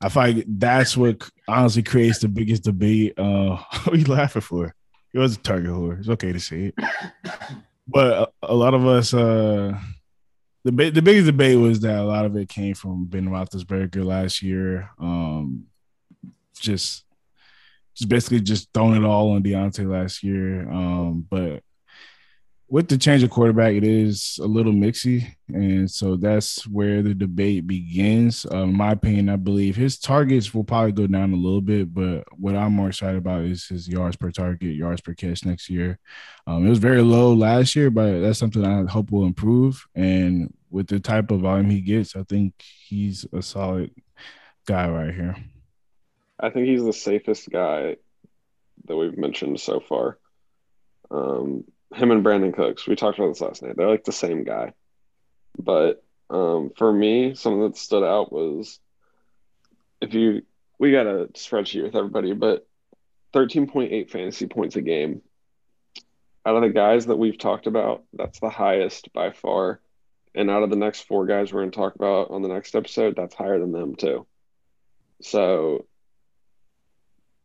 I find that's what honestly creates the biggest debate. Uh, what are you laughing for? He was a target whore. It's okay to say it, but a, a lot of us, uh, the the biggest debate was that a lot of it came from Ben Roethlisberger last year. Um, just, just basically just throwing it all on Diontae last year. Um, but with the change of quarterback, it is a little mixy, and so that's where the debate begins. Uh, in my opinion, I believe his targets will probably go down a little bit, but what I'm more excited about is his yards per target, yards per catch next year. Um, it was very low last year, but that's something I hope will improve. And with the type of volume he gets, I think he's a solid guy right here. I think he's the safest guy that we've mentioned so far. Um, him and Brandin Cooks, we talked about this last night. They're like the same guy. But um, for me, something that stood out was if you, we got a spreadsheet with everybody, but 13.8 fantasy points a game. Out of the guys that we've talked about, that's the highest by far. And out of the next four guys we're going to talk about on the next episode, that's higher than them too. So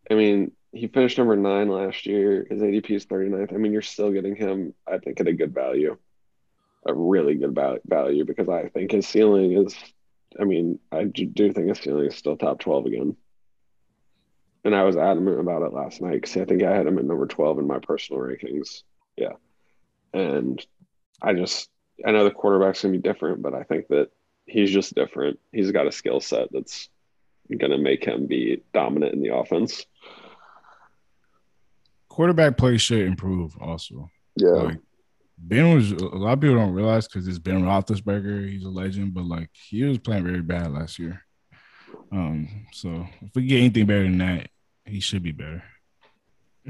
I mean, he finished number nine last year. His ADP is 39th. I mean, you're still getting him, I think, at a good value, a really good value, because I think his ceiling is, I mean, I do think his ceiling is still top 12 again. And I was adamant about it last night because I think I had him at number 12 in my personal rankings. Yeah. And I just, I know the quarterback's going to be different, but I think that he's just different. He's got a skill set that's going to make him be dominant in the offense. Quarterback play should improve also. Yeah. Like Ben was a lot of people don't realize because it's Ben Roethlisberger, he's a legend, but like he was playing very bad last year. Um, so if we get anything better than that, he should be better.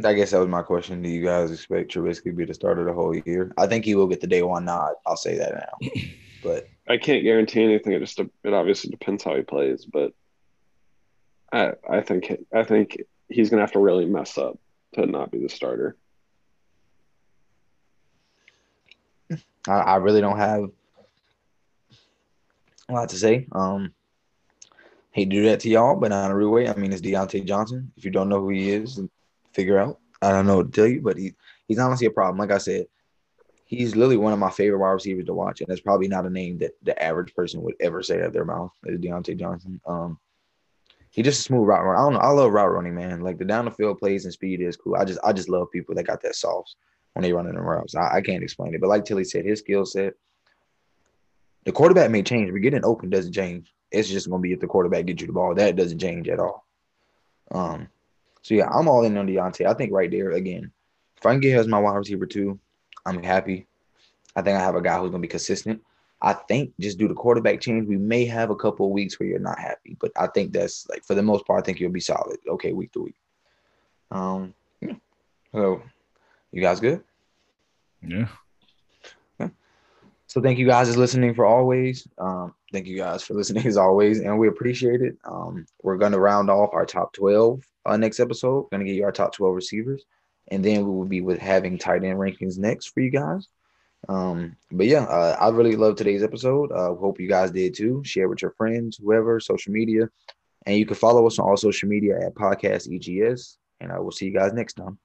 I guess that was my question. Do you guys expect Trubisky to be the starter the whole year? I think he will get the day one nod. I'll say that now. But I can't guarantee anything. It just it obviously depends how he plays, but I I think I think he's gonna have to really mess up to not be the starter. I, I really don't have a lot to say. Um, hate to do that to y'all, but not in a real way. I mean, it's Diontae Johnson. If you don't know who he is, figure out. I don't know what to tell you, but he he's honestly a problem. Like I said, he's literally one of my favorite wide receivers to watch, and that's probably not a name that the average person would ever say out of their mouth. Is Diontae Johnson. Um, he just a smooth route runner. I don't know. I love route running, man. Like the down the field plays and speed is cool. I just I just love people that got that sauce when they running the routes. I, I can't explain it, but like Tilly said, his skill set. The quarterback may change, but getting open doesn't change. It's just gonna be if the quarterback gets you the ball. That doesn't change at all. Um, so yeah, I'm all in on Diontae. I think right there again, if I can get him as my wide receiver too, I'm happy. I think I have a guy who's gonna be consistent. I think just due to quarterback change, we may have a couple of weeks where you're not happy, but I think that's like for the most part, I think you'll be solid. Okay, week to week. Um, yeah. So, you guys good? Yeah. Let's So thank you guys for listening for always. Um, thank you guys for listening as always, and we appreciate it. Um, we're gonna round off our top twelve uh, next episode. We're gonna get you our top twelve receivers, and then we will be with having tight end rankings next for you guys. Um, but yeah, uh, I really love today's episode. Uh, hope you guys did too. Share with your friends, whoever, social media, and you can follow us on all social media at Podcast EGS. And I will see you guys next time.